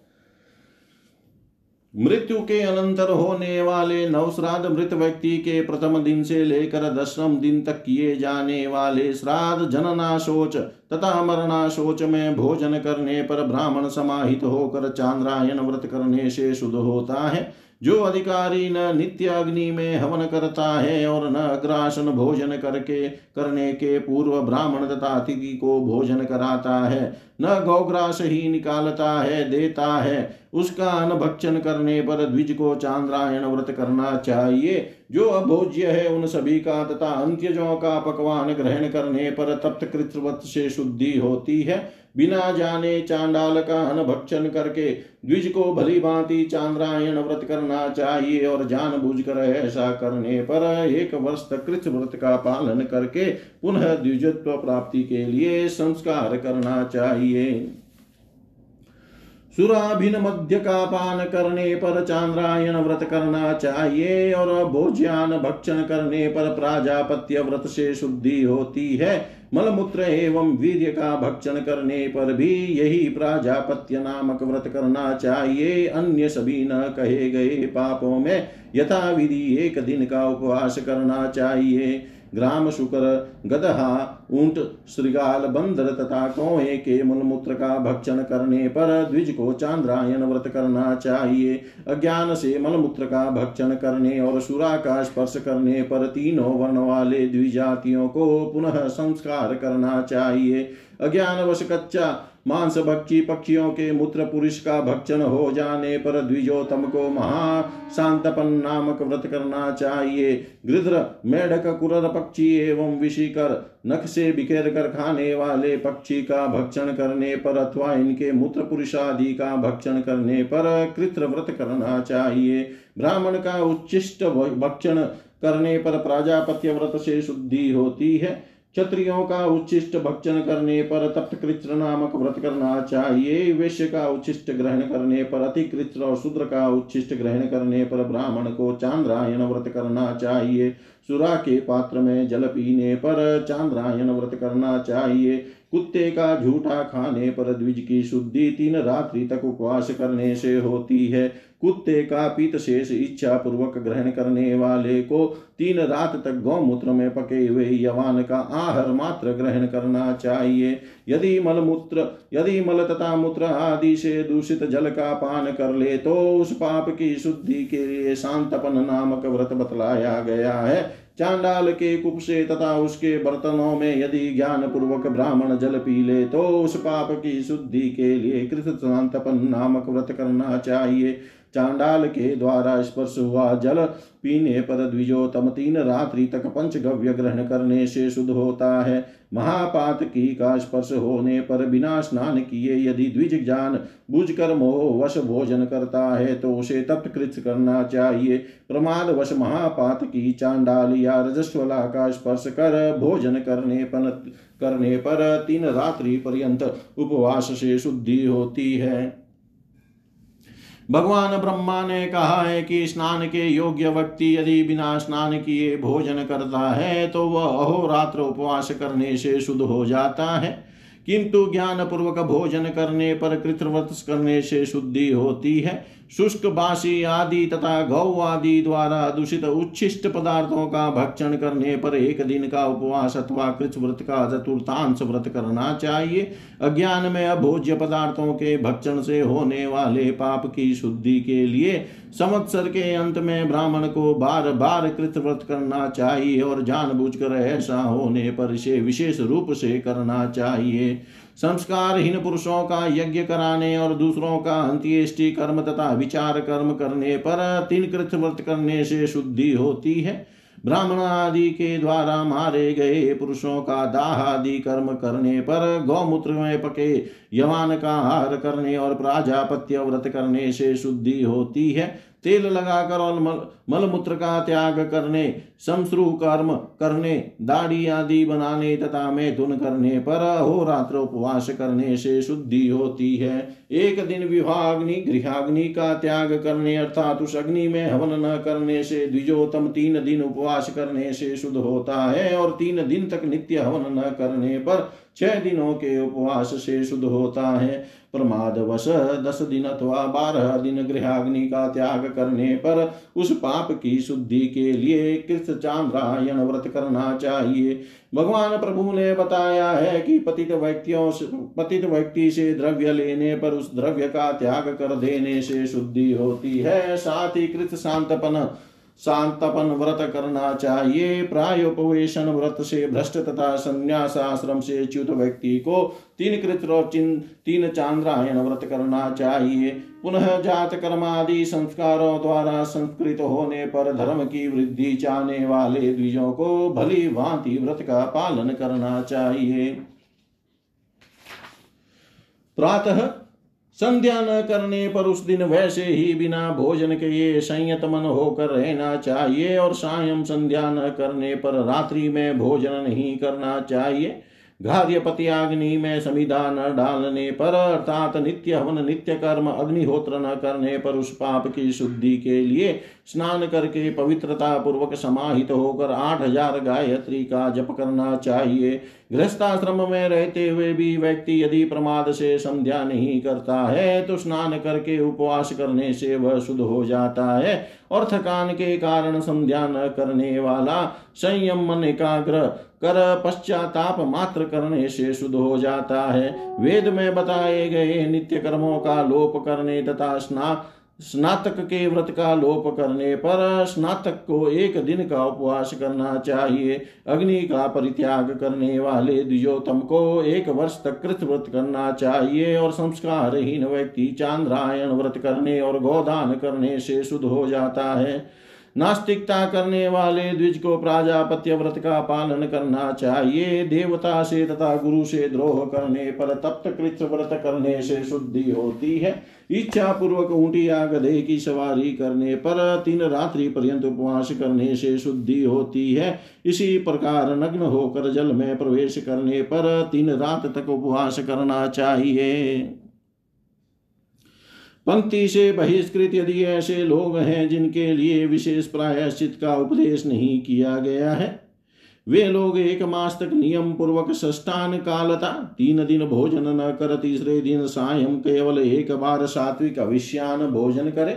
मृत्यु के अनंतर होने वाले नवश्राद्ध मृत व्यक्ति के प्रथम दिन से लेकर दसम दिन तक किए जाने वाले श्राद्ध जनना शोच तथा मरणाशोच में भोजन करने पर ब्राह्मण समाहित होकर चांद्रायन व्रत करने से शुद्ध होता है। जो अधिकारी न नित्य अग्नि में हवन करता है और न अग्रासन भोजन करके, करने के पूर्व ब्राह्मण तथा अतिथि को भोजन कराता है, न गौग्रास ही निकालता है, देता है। उसका अनभक्षण करने पर द्विज को चांद्रायण व्रत करना चाहिए। जो अभोज्य है उन सभी का तथा अंत्यजों का पकवान ग्रहण करने पर तप्त कृतवत से शुद्धि होती है। बिना जाने चांडाल का अनभक्षण करके द्विज को भली भांति चांद्रायण व्रत करना चाहिए और जान बुझ कर ऐसा करने पर एक वर्ष तक कृत व्रत का पालन करके पुनः द्विजत्व प्राप्ति के लिए संस्कार करना चाहिए। सुराभिन मध्य का पान करने पर चांद्रायण व्रत करना चाहिए और भोज्यान भक्षण करने पर प्राजापत्य व्रत से शुद्धि होती है। मलमूत्र एवं वीर्य का भक्षण करने पर भी यही प्राजापत्य नामक व्रत करना चाहिए। अन्य सभी न कहे गए पापों में यथाविधि एक दिन का उपवास करना चाहिए। ग्राम शुकर गदहा ऊँट, श्रृगाल, बंदर तथा कौए के मूलमूत्र का भक्षण करने पर द्विज को चांद्रायन व्रत करना चाहिए। अज्ञान से मलमूत्र का भक्षण करने और सुरा का स्पर्श करने पर तीनों वर्ण वाले द्विजातियों को पुनः संस्कार करना चाहिए। अज्ञानवश कच्चा मांस भक्षी पक्षियों के मूत्र पुरुष का भक्षण हो जाने पर द्विजोतम को महाशांतपन नामक व्रत करना चाहिए। गृध्र, मेढक, कुरर पक्षी एवं विशिकर नख से बिखेर कर खाने वाले पक्षी का भक्षण करने पर अथवा इनके मूत्र पुरुष आदि का भक्षण करने पर कृत्र व्रत करना चाहिए। ब्राह्मण का उच्चिष्ट भक्षण करने पर प्राजापत्य व्रत से शुद्धि होती है। क्षत्रियों का उच्चिष्ट भक्षण करने पर तप्त कृत्र नामक व्रत करना चाहिए। वैश्य का उच्छिष्ट ग्रहण करने पर अति कृत्र और शूद्र का उच्चिष्ट ग्रहण करने पर ब्राह्मण को चांद्रायण व्रत करना चाहिए। सुरा के पात्र में जल पीने पर चांद्रायण व्रत करना चाहिए। कुत्ते का झूठा खाने पर द्विज की शुद्धि तीन रात्रि तक उपवास करने से होती है। कुत्ते का पीत शेष इच्छा पूर्वक ग्रहण करने वाले को तीन रात तक गौमूत्र में पके हुए यवान का आहार मात्र ग्रहण करना चाहिए। यदि मलमूत्र, यदि मल तथा मूत्र आदि से दूषित जल का पान कर ले तो उस पाप की शुद्धि के लिए शांतपन नामक व्रत बतलाया गया है। चांडाल के कुप से तथा उसके बर्तनों में यदि ज्ञान पूर्वक ब्राह्मण जल पी ले तो उस पाप की शुद्धि के लिए कृत नामक व्रत करना चाहिए। चांडाल के द्वारा स्पर्श हुआ जल, पीने पर द्विजोतम तीन रात्रि तक पंचगव्य ग्रहण करने से शुद्ध होता है। महापात की का स्पर्श होने पर बिना स्नान किए यदि द्विज जान बुझ कर मोह वश भोजन करता है तो उसे तप्त कृत करना चाहिए। प्रमाद वश महापात की चांडाल या रजस्वला का स्पर्श कर भोजन करने पर करने पर तीन रात्रि पर्यंत उपवास से शुद्धि होती है। भगवान ब्रह्मा ने कहा है कि स्नान के योग्य व्यक्ति यदि बिना स्नान किए भोजन करता है तो वह अहोरात्र उपवास करने से शुद्ध हो जाता है। किंतु ज्ञान पूर्वक भोजन करने पर कृतव्रत करने से शुद्धि होती है। शुष्क बासी आदि तथा गौ आदि द्वारा दूषित उच्छिष्ट पदार्थों का भक्षण करने पर एक दिन का उपवास अथवा कृत व्रत का चतुर्थांश व्रत करना चाहिए। अज्ञान में अभोज्य पदार्थों के भक्षण से होने वाले पाप की शुद्धि के लिए संवत्सर के अंत में ब्राह्मण को बार बार कृत व्रत करना चाहिए और जानबूझकर ऐसा होने पर इसे विशेष रूप से करना चाहिए। संस्कारहीन पुरुषों का यज्ञ कराने और दूसरों का अंत्येष्टि कर्म तथा विचार कर्म करने पर तीन कृत व्रत करने से शुद्धि होती है। ब्राह्मण आदि के द्वारा मारे गए पुरुषों का दाह आदि कर्म करने पर गौमूत्र में पके यवान का आहार करने और प्राजापत्य व्रत करने से शुद्धि होती है। तेल लगाकर और मल, मलमूत्र का त्याग करने समश्रु कर्म करने, दाढ़ी आदि बनाने तथा मैथुन करने पर हो रात्र उपवास करने से शुद्धि होती है। एक दिन विवाहाग्नि गृहाग्नि का त्याग करने अर्थात उस अग्नि में हवन न करने से द्विजोतम तीन दिन उपवास करने से शुद्ध होता है और तीन दिन तक नित्य हवन न करने पर छह दिनों के उपवास से शुद्ध होता है। प्रमादवश दस दिन अथवा बारह दिन गृहाग्नि का त्याग करने पर उस पाप की शुद्धि के लिए कृत चांद्रायण व्रत करना चाहिए। भगवान प्रभु ने बताया है कि पतित व्यक्तियों से, पतित व्यक्ति से द्रव्य लेने पर उस द्रव्य का त्याग कर देने से शुद्धि होती है। साथ ही कृत शांतपन शांतपन व्रत करना चाहिए प्रायोपवेशन व्रत से भ्रष्ट तथा संन्यास आश्रम से च्युत व्यक्ति को तीन कृत और तीन चांद्रायण व्रत करना चाहिए पुनः जात कर्म आदि संस्कारों द्वारा संस्कृत होने पर धर्म की वृद्धि चाहने वाले द्विजों को भली भांति व्रत का पालन करना चाहिए प्रातः संध्या न करने पर उस दिन वैसे ही बिना भोजन के ये संयत मन होकर रहना चाहिए और सायं संध्या न करने पर रात्रि में भोजन नहीं करना चाहिए। घार्यपति अग्नि में समिधा न डालने पर, अर्थात नित्य हवन, नित्य कर्म, अग्निहोत्र न करने पर उस पाप की शुद्धि के लिए स्नान करके पवित्रता पूर्वक समाहित होकर आठ हज़ार गायत्री का जप करना चाहिए। गृहस्थाश्रम में रहते हुए भी व्यक्ति यदि प्रमाद से संध्या नहीं करता है तो स्नान करके उपवास करने से वह शुद्ध हो जाता है और थकान के कारण संध्या न करने वाला संयम मन एकाग्र कर पश्चाताप मात्र करने से शुद्ध हो जाता है। वेद में बताए गए नित्य कर्मों का लोप करने तथा स्ना स्नातक के व्रत का लोप करने पर स्नातक को एक दिन का उपवास करना चाहिए। अग्नि का परित्याग करने वाले द्विजोतम को एक वर्ष तक कृत व्रत करना चाहिए और संस्कारहीन व्यक्ति चांद्रायण व्रत करने और गोदान करने से शुद्ध हो जाता है। नास्तिकता करने वाले द्विज को प्राजापत्य व्रत का पालन करना चाहिए। देवता से तथा गुरु से द्रोह करने पर तप्त कृत व्रत करने से शुद्धि होती है। इच्छा पूर्वक ऊंटिया गधे की सवारी करने पर तीन रात्रि पर्यंत उपवास करने से शुद्धि होती है। इसी प्रकार नग्न होकर जल में प्रवेश करने पर तीन रात तक उपवास करना चाहिए। पंक्ति से बहिष्कृत यदि ऐसे लोग हैं जिनके लिए विशेष प्रायश्चित का उपदेश नहीं किया गया है, वे लोग एक मास तक नियम पूर्वक सष्टान कालता, तीन दिन भोजन न कर, तीसरे दिन सायं केवल एक बार सात्विक अविश्यान भोजन करे।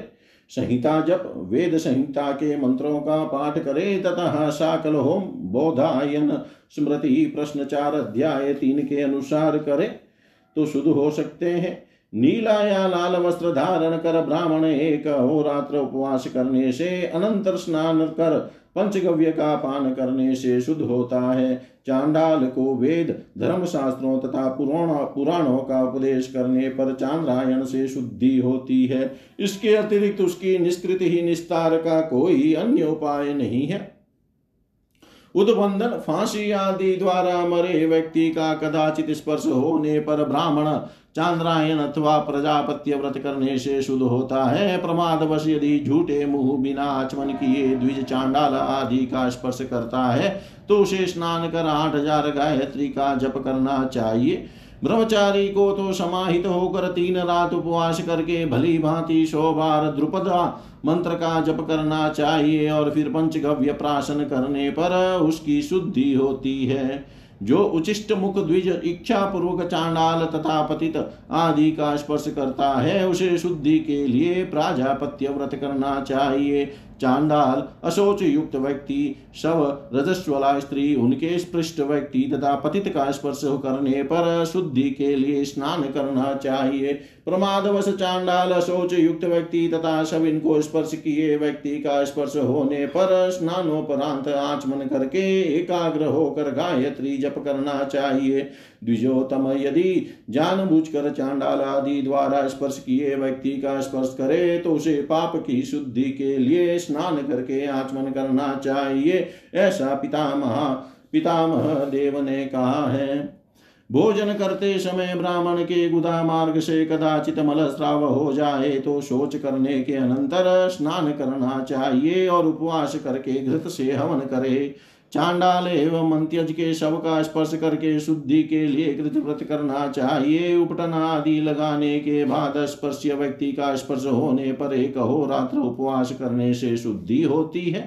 संहिता जप, वेद संहिता के मंत्रों का पाठ करे तथा साकल होम, बोधायन, स्मृति प्रश्नचार अध्याय तीन के अनुसार करे। तो शुद्ध हो सकते हैं। नीला या लाल वस्त्र धारण कर ब्राह्मण एक हो रात्र उपवास करने से अनंतर स्नान कर पंचगव्य का पान करने से शुद्ध होता है। चांडाल को वेद धर्म शास्त्रों तथा पुराण, पुराणों का उपदेश करने पर चांद्रायण से शुद्धि होती है। इसके अतिरिक्त उसकी निष्कृति ही निस्तार का कोई अन्य उपाय नहीं है। उद्बंधन फांसी आदि द्वारा मरे व्यक्ति का कदाचित स्पर्श होने पर ब्राह्मण चांद्रायन अथवा प्रजापत्य व्रत करने से शुद्ध होता है। प्रमादवश यदि झूठे मुँह, बिना आचमन किए द्विज चांडाल आदि का स्पर्श करता है तो उसे स्नान कर आठ हज़ार गायत्री का जप करना चाहिए। ब्रह्मचारी को तो समाहित होकर तीन रात उपवास करके भली भांति बार द्रुपदा मंत्र का जप करना चाहिए और फिर पंचगव्य प्राशन करने पर उसकी शुद्धि होती है। जो उचिष्ट मुख द्विज इच्छा पूर्वक चांडाल तथा पतित आदि का स्पर्श करता है, उसे शुद्धि के लिए प्राजापत्य व्रत करना चाहिए। चांडाल अशोच युक्त व्यक्ति, शव रजस्वला स्त्री, उनके स्पृष्ट व्यक्ति तथा पतित का स्पर्श करने पर शुद्धि के लिए स्नान करना चाहिए। प्रमादवश चांडाल शोच युक्त व्यक्ति तथा शविन को स्पर्श किए व्यक्ति का स्पर्श होने पर स्नानोपरांत आचमन करके एकाग्र होकर गायत्री जप करना चाहिए। द्विजोतम यदि जानबूझकर चांडाल आदि द्वारा स्पर्श किए व्यक्ति का स्पर्श करे तो उसे पाप की शुद्धि के लिए स्नान करके आचमन करना चाहिए। ऐसा पितामह पितामह देव ने कहा है। भोजन करते समय ब्राह्मण के गुदा मार्ग से कदाचित मल स्राव हो जाए तो शोच करने के अनंतर स्नान करना चाहिए और उपवास करके घृत से हवन करे। चांडाल एवं अंत्यज के शव का स्पर्श करके शुद्धि के लिए कृत व्रत करना चाहिए। उपटन आदि लगाने के बाद स्पर्श व्यक्ति का स्पर्श होने पर एक हो रात्र उपवास करने से शुद्धि होती है।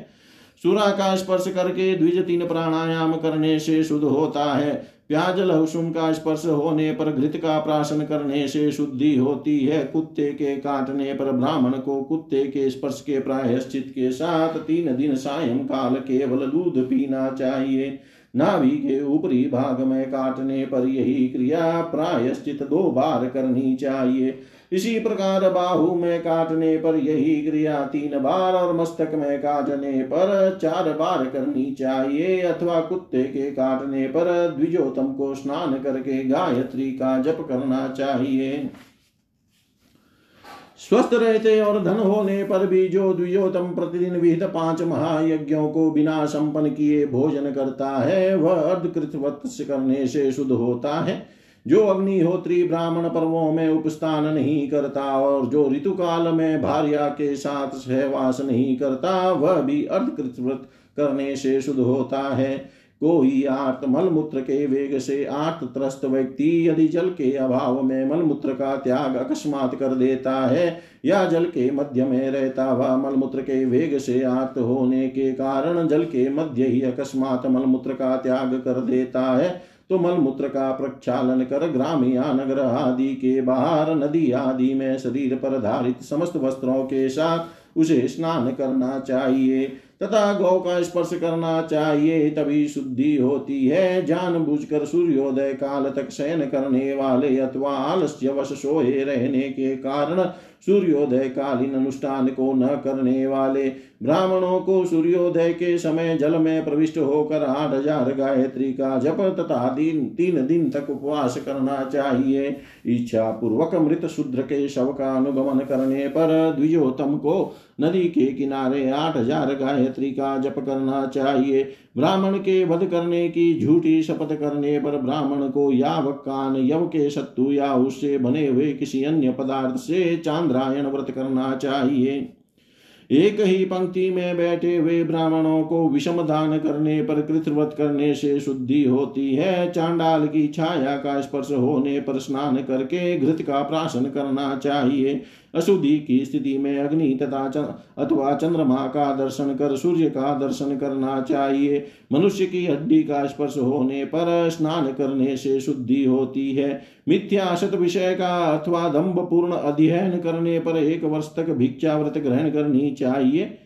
सुरा का स्पर्श करके द्विज तीन प्राणायाम करने से शुद्ध होता है। प्याज लहसुन का स्पर्श होने पर घृत का प्राशन करने से शुद्धि होती है। कुत्ते के काटने पर ब्राह्मण को कुत्ते के स्पर्श के प्रायश्चित के साथ तीन दिन सायं काल केवल दूध पीना चाहिए। नाभि के ऊपरी भाग में काटने पर यही क्रिया प्रायश्चित दो बार करनी चाहिए। इसी प्रकार बाहु में काटने पर यही क्रिया तीन बार और मस्तक में काटने पर चार बार करनी चाहिए, अथवा कुत्ते के काटने पर द्विजोतम को स्नान करके गायत्री का जप करना चाहिए। स्वस्थ रहते और धन होने पर भी जो द्विजोतम प्रतिदिन विहित पाँच महायज्ञों को बिना संपन्न किए भोजन करता है, वह अर्धकृत करने से शुद्ध होता है। जो अग्निहोत्री ब्राह्मण पर्वों में उपस्थान नहीं करता और जो ऋतु काल में भार्या के साथ सहवास नहीं करता, वह भी अर्धकृत व्रत करने से शुद्ध होता है। कोई आर्त मलमूत्र के वेग से आर्त त्रस्त व्यक्ति यदि जल के अभाव में मलमूत्र का त्याग अकस्मात कर देता है या जल के मध्य में रहता हुआ मलमूत्र के वेग से आर्त होने के कारण जल के मध्य ही अकस्मात मलमूत्र का त्याग कर देता है तो मलमूत्र का प्रक्षालन कर ग्राम या नगर आदि के बाहर, नदी आदि में शरीर पर धारित समस्त वस्त्रों के साथ उसे स्नान करना चाहिए तथा गौ का स्पर्श करना चाहिए, तभी शुद्धि होती है। जानबूझकर सूर्योदय काल तक शयन करने वाले अथवा आलस्य वश सोए रहने के कारण सूर्योदय कालीन अनुष्ठान को न करने वाले ब्राह्मणों को सूर्योदय के समय जल में प्रविष्ट होकर आठ हज़ार गायत्री का जप तथा दिन, तीन दिन तक उपवास करना चाहिए। इच्छा पूर्वक मृत शूद्र के शव का अनुगमन करने पर द्विजोतम को नदी के किनारे आठ हज़ार गायत्री का जप करना चाहिए। ब्राह्मण के वध करने की झूठी शपथ करने पर ब्राह्मण को याव कान यव के शत्रु या उससे बने हुए किसी अन्य पदार्थ से चांद्रायण व्रत करना चाहिए। एक ही पंक्ति में बैठे हुए ब्राह्मणों को विषम दान करने पर कृतव्रत करने से शुद्धि होती है। चांडाल की छाया का स्पर्श होने पर स्नान करके घृत का प्राशन करना चाहिए। अशुद्धि की स्थिति में अग्नि तथा अथवा चंद्रमा का दर्शन कर, सूर्य का दर्शन करना चाहिए। मनुष्य की हड्डी का स्पर्श होने पर स्नान करने से शुद्धि होती है। मिथ्या सत विषय का अथवा दम्भ पूर्ण अध्ययन करने पर एक वर्ष तक भिक्षा व्रत ग्रहण करनी चाहिए।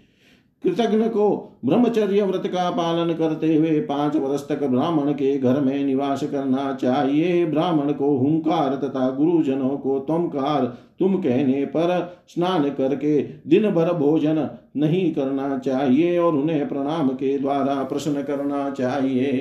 कृतज्ञ को ब्रह्मचर्य व्रत का पालन करते हुए पाँच वर्ष तक ब्राह्मण के घर में निवास करना चाहिए। ब्राह्मण को हुंकार तथा गुरुजनों को तुमकार, तुम कहने पर स्नान करके दिन भर भोजन नहीं करना चाहिए और उन्हें प्रणाम के द्वारा प्रश्न करना चाहिए।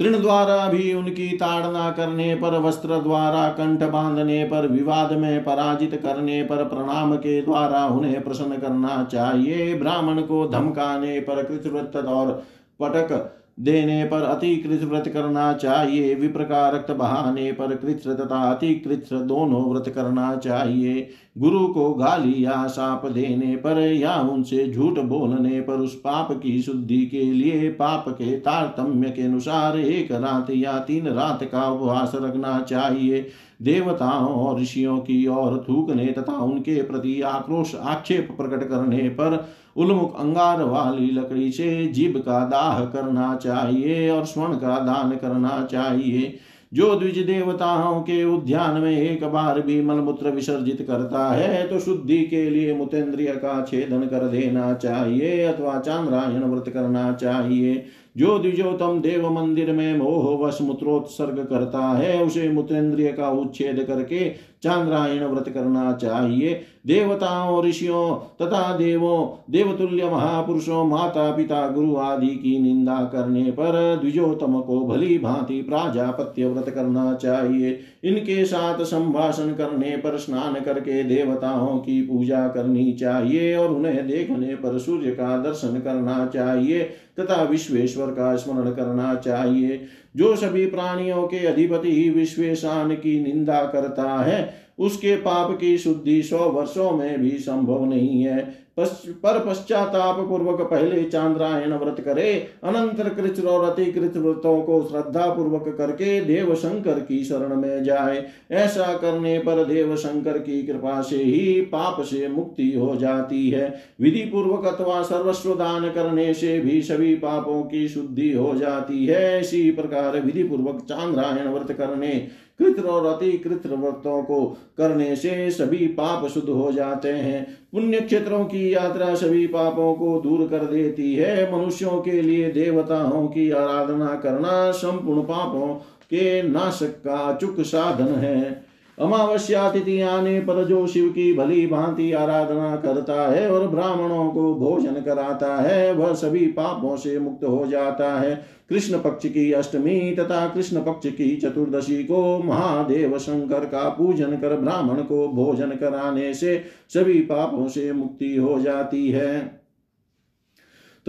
तृण द्वारा भी उनकी ताड़ना करने पर, वस्त्र द्वारा, कंठ बांधने पर, विवाद में पराजित करने पर, प्रणाम के द्वारा उन्हें प्रसन्न करना चाहिए। ब्राह्मण को धमकाने पर, कृतवृत्त और पटक देने पर अति कृत व्रत करना चाहिए। विप्र का रक्त बहाने पर कृत तथा अति कृत दोनों व्रत करना चाहिए। गुरु को गाली या साप देने पर या उनसे झूठ बोलने पर उस पाप की शुद्धि के लिए पाप के तारतम्य के अनुसार एक रात या तीन रात का उपवास रखना चाहिए। देवताओं और ऋषियों की ओर थूकने तथा उनके प्रति आक्रोश, आक्षेप प्रकट करने पर उन्मुख अंगार वाली लकड़ी से जीव का दाह करना चाहिए और स्वर्ण का दान करना चाहिए। जो द्विज देवताओं के उद्यान में एक बार भी मलमूत्र विसर्जित करता है तो शुद्धि के लिए मुतेन्द्रिय का छेदन कर देना चाहिए अथवा चांद्रायण व्रत करना चाहिए। जो द्विजोतम देव मंदिर में मोह वश मूत्रोत्सर्ग करता है, उसे मुतेन्द्रिय का उच्छेद करके चांद्रायण व्रत करना चाहिए। देवताओं ऋषियों तथा देवों, देवतुल्य महापुरुषों माता पिता गुरु आदि की निंदा करने पर द्विजोतम को भली भांति प्राजापत्य व्रत करना चाहिए। इनके साथ संभाषण करने पर स्नान करके देवताओं की पूजा करनी चाहिए और उन्हें देखने पर सूर्य का दर्शन करना चाहिए। तथा विश्वेश्वर का स्मरण करना चाहिए। जो सभी प्राणियों के अधिपति ही विश्वेशान की निंदा करता है, उसके पाप की शुद्धि सौ वर्षों में भी संभव नहीं है। पर पश्चाताप पूर्वक पहले चांद्रायण व्रत करे, अनंतर कृत और अतिकृत व्रतों को श्रद्धा पूर्वक करके देव शंकर की शरण में जाए। ऐसा करने पर देव शंकर की कृपा से ही पाप से मुक्ति हो जाती है। विधि पूर्वक अथवा सर्वस्व दान करने से भी सभी पापों की शुद्धि हो जाती है। इसी प्रकार विधि पूर्वक चांद्रायण व्रत करने कृत और अतिकृत व्रतों को करने से सभी पाप शुद्ध हो जाते हैं। पुण्य क्षेत्रों की यात्रा सभी पापों को दूर कर देती है। मनुष्यों के लिए देवताओं की आराधना करना संपूर्ण पापों के नाशक का चुक साधन है। अमावस्या तिथि आने पर जो शिव की भली भांति आराधना करता है और ब्राह्मणों को भोजन कराता है, वह सभी पापों से मुक्त हो जाता है। कृष्ण पक्ष की अष्टमी तथा कृष्ण पक्ष की चतुर्दशी को महादेव शंकर का पूजन कर ब्राह्मण को भोजन कराने से सभी पापों से मुक्ति हो जाती है।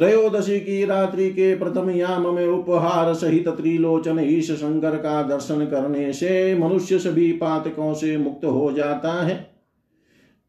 त्रयोदशी की रात्रि के प्रथम याम में उपहार सहित त्रिलोचन ईश शंकर का दर्शन करने से मनुष्य सभी पातकों से मुक्त हो जाता है।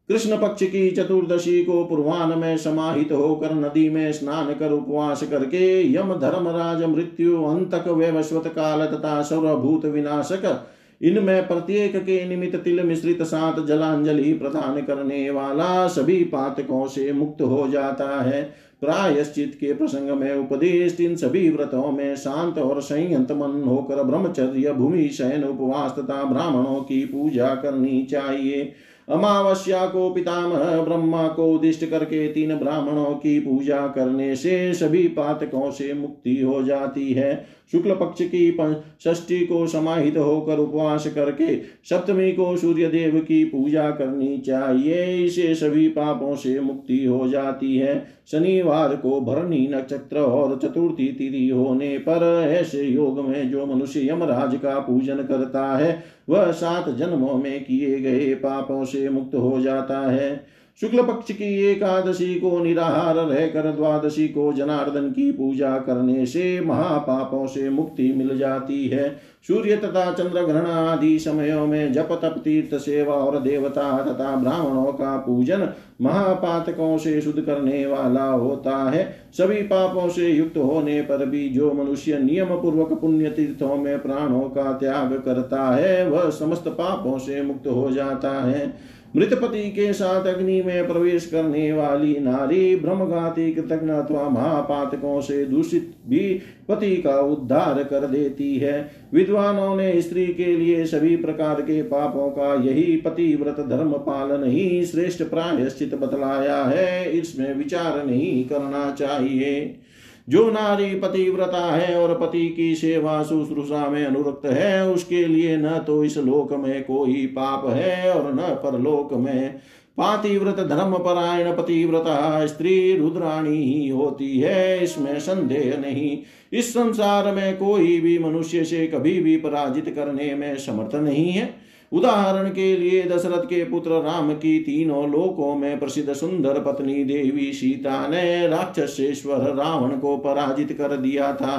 कृष्ण पक्ष की चतुर्दशी को पूर्वान में समाहित होकर नदी में स्नान कर उपवास करके यम धर्मराज मृत्यु, अंतक वैवस्वत काल तथा सर्वभूत विनाशक, इनमें प्रत्येक के निमित्त तिल मिश्रित सात जलांजलि प्रदान करने वाला सभी पातकों से मुक्त हो जाता है। प्रायश्चित के प्रसंग में उपदेश इन सभी व्रतों में शांत और संयंत मन होकर ब्रह्मचर्य भूमि शयन उपवास तथा ब्राह्मणों की पूजा करनी चाहिए। अमावस्या को पितामह ब्रह्मा को उदिष्ट करके तीन ब्राह्मणों की पूजा करने से सभी पातकों से मुक्ति हो जाती है। शुक्ल पक्ष की षष्ठी को समाहित होकर उपवास करके सप्तमी को सूर्य देव की पूजा करनी चाहिए। इसे सभी पापों से मुक्ति हो जाती है। शनिवार को भरणी नक्षत्र और चतुर्थी तिथि होने पर ऐसे योग में जो मनुष्य यमराज का पूजन करता है, वह सात जन्मों में किए गए पापों से मुक्त हो जाता है। शुक्ल पक्ष की एकादशी को निराहार रहकर द्वादशी को जनार्दन की पूजा करने से महापापों से मुक्ति मिल जाती है। सूर्य तथा चंद्र ग्रहण आदि समयों में जप, तप, तीर्थ, सेवा और देवता तथा ब्राह्मणों का पूजन महापातकों से शुद्ध करने वाला होता है। सभी पापों से युक्त होने पर भी जो मनुष्य नियम पूर्वक पुण्य तीर्थों में प्राणों का त्याग करता है, वह समस्त पापों से मुक्त हो जाता है। मृतपति के साथ अग्नि में प्रवेश करने वाली नारी ब्रह्मघाती कृतज्ञ अथवा महापातकों से दूषित भी पति का उद्धार कर देती है। विद्वानों ने स्त्री के लिए सभी प्रकार के पापों का यही पति व्रत धर्म पालन ही श्रेष्ठ प्रायश्चित बतलाया है। इसमें विचार नहीं करना चाहिए। जो नारी पतिव्रता है और पति की सेवा शुश्रूषा में अनुरक्त है, उसके लिए न तो इस लोक में कोई पाप है और न परलोक में। पातिव्रत धर्म परायण पतिव्रता स्त्री रुद्राणी ही होती है, इसमें संदेह नहीं। इस संसार में कोई भी मनुष्य से कभी भी पराजित करने में समर्थ नहीं है। उदाहरण के लिए दशरथ के पुत्र राम की तीनों लोकों में प्रसिद्ध सुंदर पत्नी देवी सीता ने राक्षसेश्वर रावण को पराजित कर दिया था।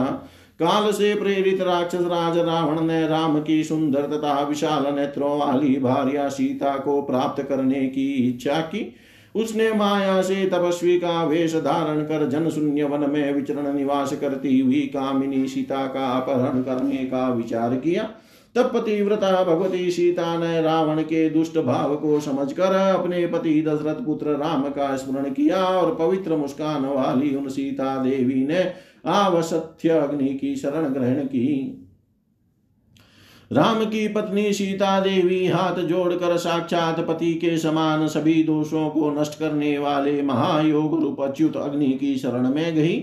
काल से प्रेरित राक्षस राज रावण ने राम की सुंदर तथा विशाल नेत्रों वाली भार्या सीता को प्राप्त करने की इच्छा की। उसने माया से तपस्वी का वेश धारण कर जन शून्य वन में विचरण निवास करती हुई कामिनी सीता का अपहरण करने का विचार किया। तब पतिव्रता भगवती सीता ने रावण के दुष्ट भाव को समझकर अपने पति दशरथ पुत्र राम का स्मरण किया और पवित्र मुस्कान वाली उन सीता देवी ने आवसत्य अग्नि की शरण ग्रहण की। राम की पत्नी सीता देवी हाथ जोड़कर साक्षात पति के समान सभी दोषों को नष्ट करने वाले महायोग रूप अच्युत अग्नि की शरण में गई।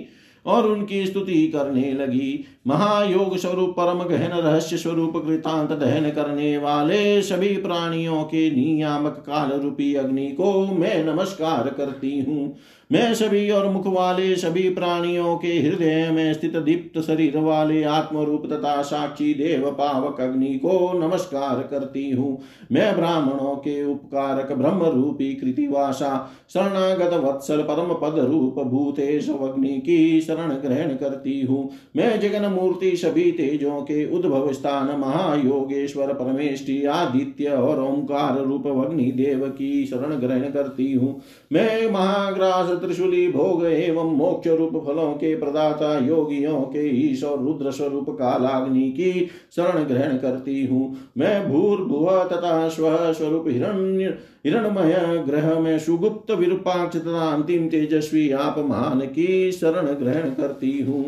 और उनकी स्तुति करने लगी। महायोग स्वरूप, परम गहन रहस्य स्वरूप, कृतांत दहन करने वाले सभी प्राणियों के नियामक काल रूपी अग्नि को मैं नमस्कार करती हूँ। मैं सभी और मुख वाले सभी प्राणियों के हृदय में स्थित दीप्त शरीर वाले आत्मरूप तथा साक्षी देव पावक अग्नि को नमस्कार करती हूँ। मैं ब्राह्मणों के उपकारक ब्रह्म रूपी कृतिवासा, शरणागत वत्सल परम पद रूप भूतेश अग्नि की शरण ग्रहण करती हूँ। मैं जगन मूर्ति सभी तेजों के उद्भव स्थान, महायोगेश्वर परमेष्टि आदित्य और ओंकार रूप अग्नि देव की शरण ग्रहण करती हूँ। मैं महाग्रास त्रिशूली भोग एवं मोक्ष रूप फलों के प्रदाता योगियों के ईश और रुद्र स्वरूप कालाग्नि की शरण ग्रहण करती हूँ। मैं भूर्भुव तथा स्व स्वरूप हिरण्य हिरणमय ग्रह में सुगुप्त विरूपाक्ष तथा अंतिम तेजस्वी आप महान की शरण ग्रहण करती हूँ।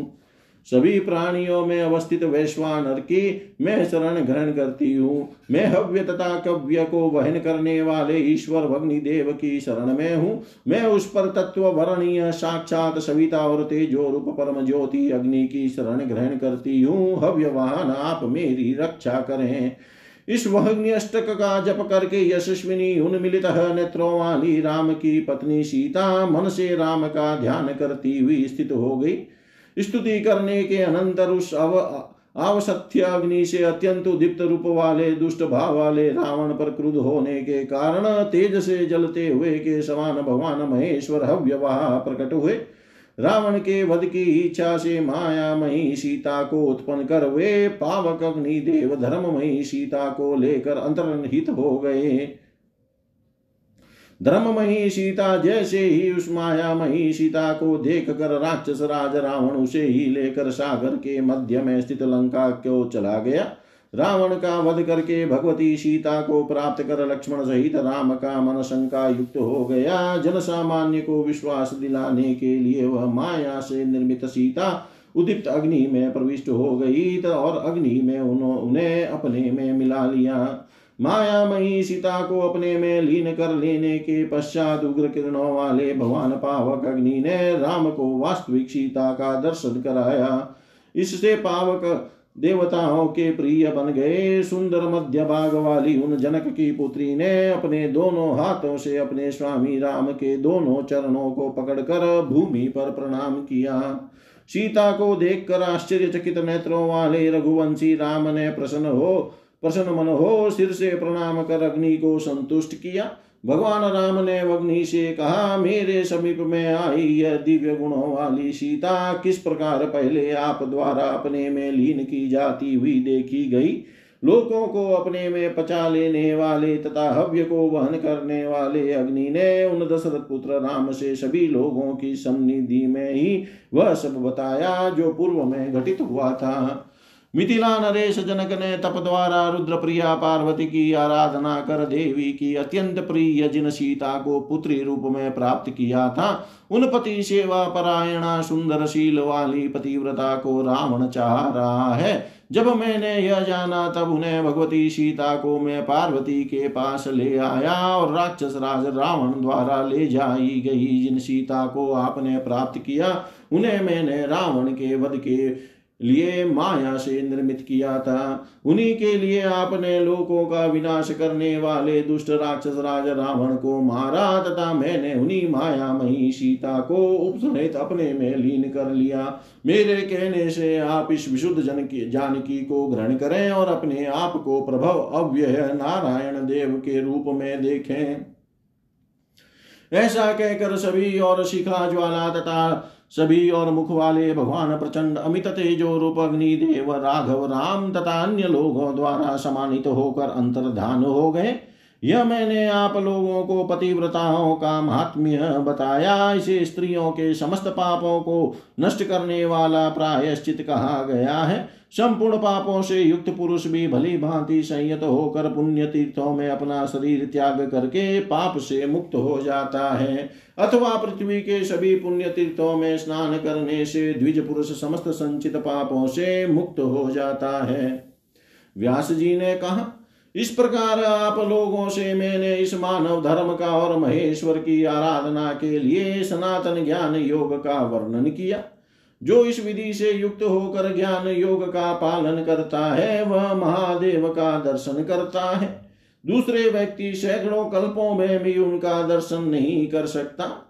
सभी प्राणियों में अवस्थित वैश्वानर की मैं शरण ग्रहण करती हूँ। मैं हव्य तथा कव्य को वहन करने वाले ईश्वर देव की शरण में हूँ। मैं उस पर तत्व वर्णीय साक्षात सविता और तेजो रूप परम ज्योति अग्नि की शरण ग्रहण करती हूँ। हव्य वाहन आप मेरी रक्षा करें। इस वहग्नि अष्टक का जप करके यशस्विनी उन्मिलित नेत्रों वाली राम की पत्नी सीता। मन से राम का ध्यान करती हुई स्थित हो गई। स्तुति करने के अनंतर उस अव आवसत्य अग्नि से अत्यंत दीप्त रूप वाले दुष्ट भाव वाले रावण पर क्रुद्ध होने के कारण तेज से जलते हुए के समान भगवान महेश्वर हव्यवाह प्रकट हुए। रावण के वध की इच्छा से माया मही सीता को उत्पन्न कर वे पावक अग्नि देव धर्ममयी सीता को लेकर अंतर्निहित हो गए। धर्ममयी सीता जैसे ही उस मायामयी सीता को देख कर राक्षस राज रावण उसे ही लेकर सागर के मध्य में स्थित लंका को चला गया। रावण का वध करके भगवती सीता को प्राप्त कर लक्ष्मण सहित राम का मन शंका युक्त हो गया। जन सामान्य को विश्वास दिलाने के लिए वह माया से निर्मित सीता उदित अग्नि में प्रविष्ट हो गई और अग्नि में उन्होंने अपने में मिला लिया। मायामयी सीता को अपने में लीन कर लेने के पश्चात उग्र किरणों वाले भगवान पावक अग्नि ने राम को वास्तविक सीता का दर्शन कराया। इससे पावक देवताओं के प्रिय बन गए। सुंदर मध्य भाग वाली उन जनक की पुत्री ने अपने दोनों हाथों से अपने स्वामी राम के दोनों चरणों को पकड़कर भूमि पर प्रणाम किया। सीता को देखकर आश्चर्यचकित नेत्रों वाले रघुवंशी राम ने प्रसन्न हो प्रसन्न मन हो सिर से प्रणाम कर अग्नि को संतुष्ट किया भगवान राम ने अग्नि से कहा, मेरे समीप में आई यह दिव्य गुणों वाली सीता। किस प्रकार पहले आप द्वारा अपने में लीन की जाती हुई देखी गई? लोगों को अपने में पचा लेने वाले तथा हव्य को वहन करने वाले अग्नि ने उन दशरथ पुत्र राम से सभी लोगों की सन्निधि में ही वह सब बताया जो पूर्व में घटित हुआ था। मिथिला नरेश जनक ने तप द्वारा रुद्र प्रिया पार्वती की आराधना कर देवी की अत्यंत प्रिय जिन सीता को पुत्री रूप में प्राप्त किया था, उन पति सेवा परायणा सुंदर शील वाली पतिव्रता को रावण चाह रहा है। जब मैंने यह जाना, तब उन्हें भगवती सीता को मैं पार्वती के पास ले आया और राक्षस राज रावण द्वारा ले जाई गई जिन सीता को आपने प्राप्त किया, उन्हें मैंने रावण के वध के लिए माया से निर्मित किया था। उन्हीं के लिए आपने लोगों का विनाश करने वाले दुष्ट राक्षस राज रावण को मारा तथा मैंने उन्हीं मायामयी सीता को उपसहित अपने में लीन कर लिया। मेरे कहने से आप इस विशुद्ध जन की, जानकी को ग्रहण करें और अपने आप को प्रभव अव्यय नारायण देव के रूप में देखें। ऐसा कहकर सभी और शिखा ज्वाला तथा सभी और मुख वाले भगवान प्रचंड अमित तेजो रूप अग्निदेव राघव राम तथा अन्य लोगों द्वारा सम्मानित होकर अंतर्धान हो गए। यह मैंने आप लोगों को पतिव्रताओं का महात्म्य बताया। इसे स्त्रियों के समस्त पापों को नष्ट करने वाला प्रायश्चित कहा गया है। संपूर्ण पापों से युक्त पुरुष भी भली भांति संयत होकर पुण्य तीर्थों में अपना शरीर त्याग करके पाप से मुक्त हो जाता है। अथवा पृथ्वी के सभी पुण्य तीर्थों में स्नान करने से द्विज पुरुष समस्त संचित पापों से मुक्त हो जाता है। व्यास जी ने कहा, इस प्रकार आप लोगों से मैंने इस मानव धर्म का और महेश्वर की आराधना के लिए सनातन ज्ञान योग का वर्णन किया। जो इस विधि से युक्त होकर ज्ञान योग का पालन करता है, वह महादेव का दर्शन करता है। दूसरे व्यक्ति सैकड़ों कल्पों में भी उनका दर्शन नहीं कर सकता।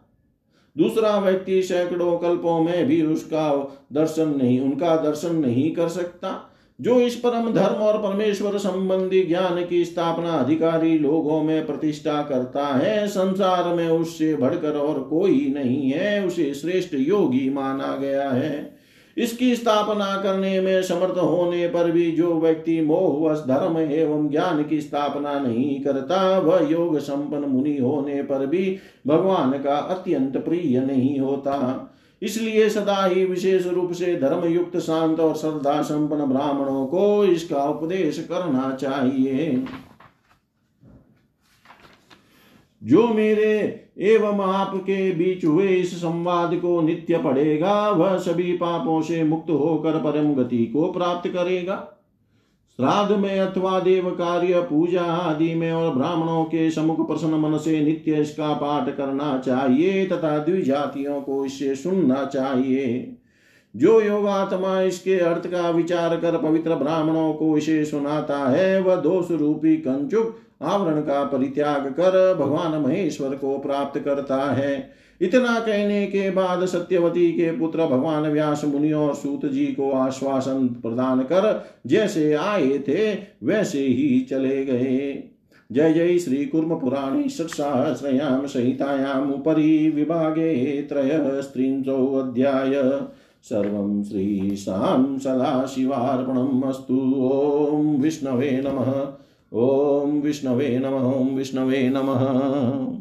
दूसरा व्यक्ति सैकड़ों कल्पों में भी उसका दर्शन नहीं, उनका दर्शन नहीं कर सकता। जो इस परम धर्म और परमेश्वर संबंधी ज्ञान की स्थापना अधिकारी लोगों में प्रतिष्ठा करता है, संसार में उससे बढ़कर और कोई नहीं है, उसे श्रेष्ठ योगी माना गया है। इसकी स्थापना करने में समर्थ होने पर भी जो व्यक्ति मोहवश धर्म एवं ज्ञान की स्थापना नहीं करता, वह योग संपन्न मुनि होने पर भी भगवान का अत्यंत प्रिय नहीं होता। इसलिए सदा ही विशेष रूप से धर्मयुक्त, शांत और श्रद्धा संपन्न ब्राह्मणों को इसका उपदेश करना चाहिए। जो मेरे एवं आपके बीच हुए इस संवाद को नित्य पढ़ेगा, वह सभी पापों से मुक्त होकर परम गति को प्राप्त करेगा। श्राद्ध में अथवा देव कार्य पूजा आदि में और ब्राह्मणों के समुख प्रसन्न मन से नित्य इसका पाठ करना चाहिए तथा द्विजातियों को इससे सुनना चाहिए। जो योगात्मा इसके अर्थ का विचार कर पवित्र ब्राह्मणों को इसे सुनाता है, वह दोष रूपी कंचुक आवरण का परित्याग कर भगवान महेश्वर को प्राप्त करता है। इतना कहने के बाद सत्यवती के पुत्र भगवान व्यास मुनि और सूत जी को आश्वासन प्रदान कर जैसे आए थे, वैसे ही चले गए। जय जय श्री कुर्म पुराणे षट्सहस्रयां संहितायाम् उपरि विभागे त्रय त्रयस्त्रिंशो अध्याय। सर्वं श्रीशां सदाशिवार्पणम् अस्तु। ॐ विष्णवे नमः। ॐ विष्णवे नमः। ॐ विष्णवे नमः।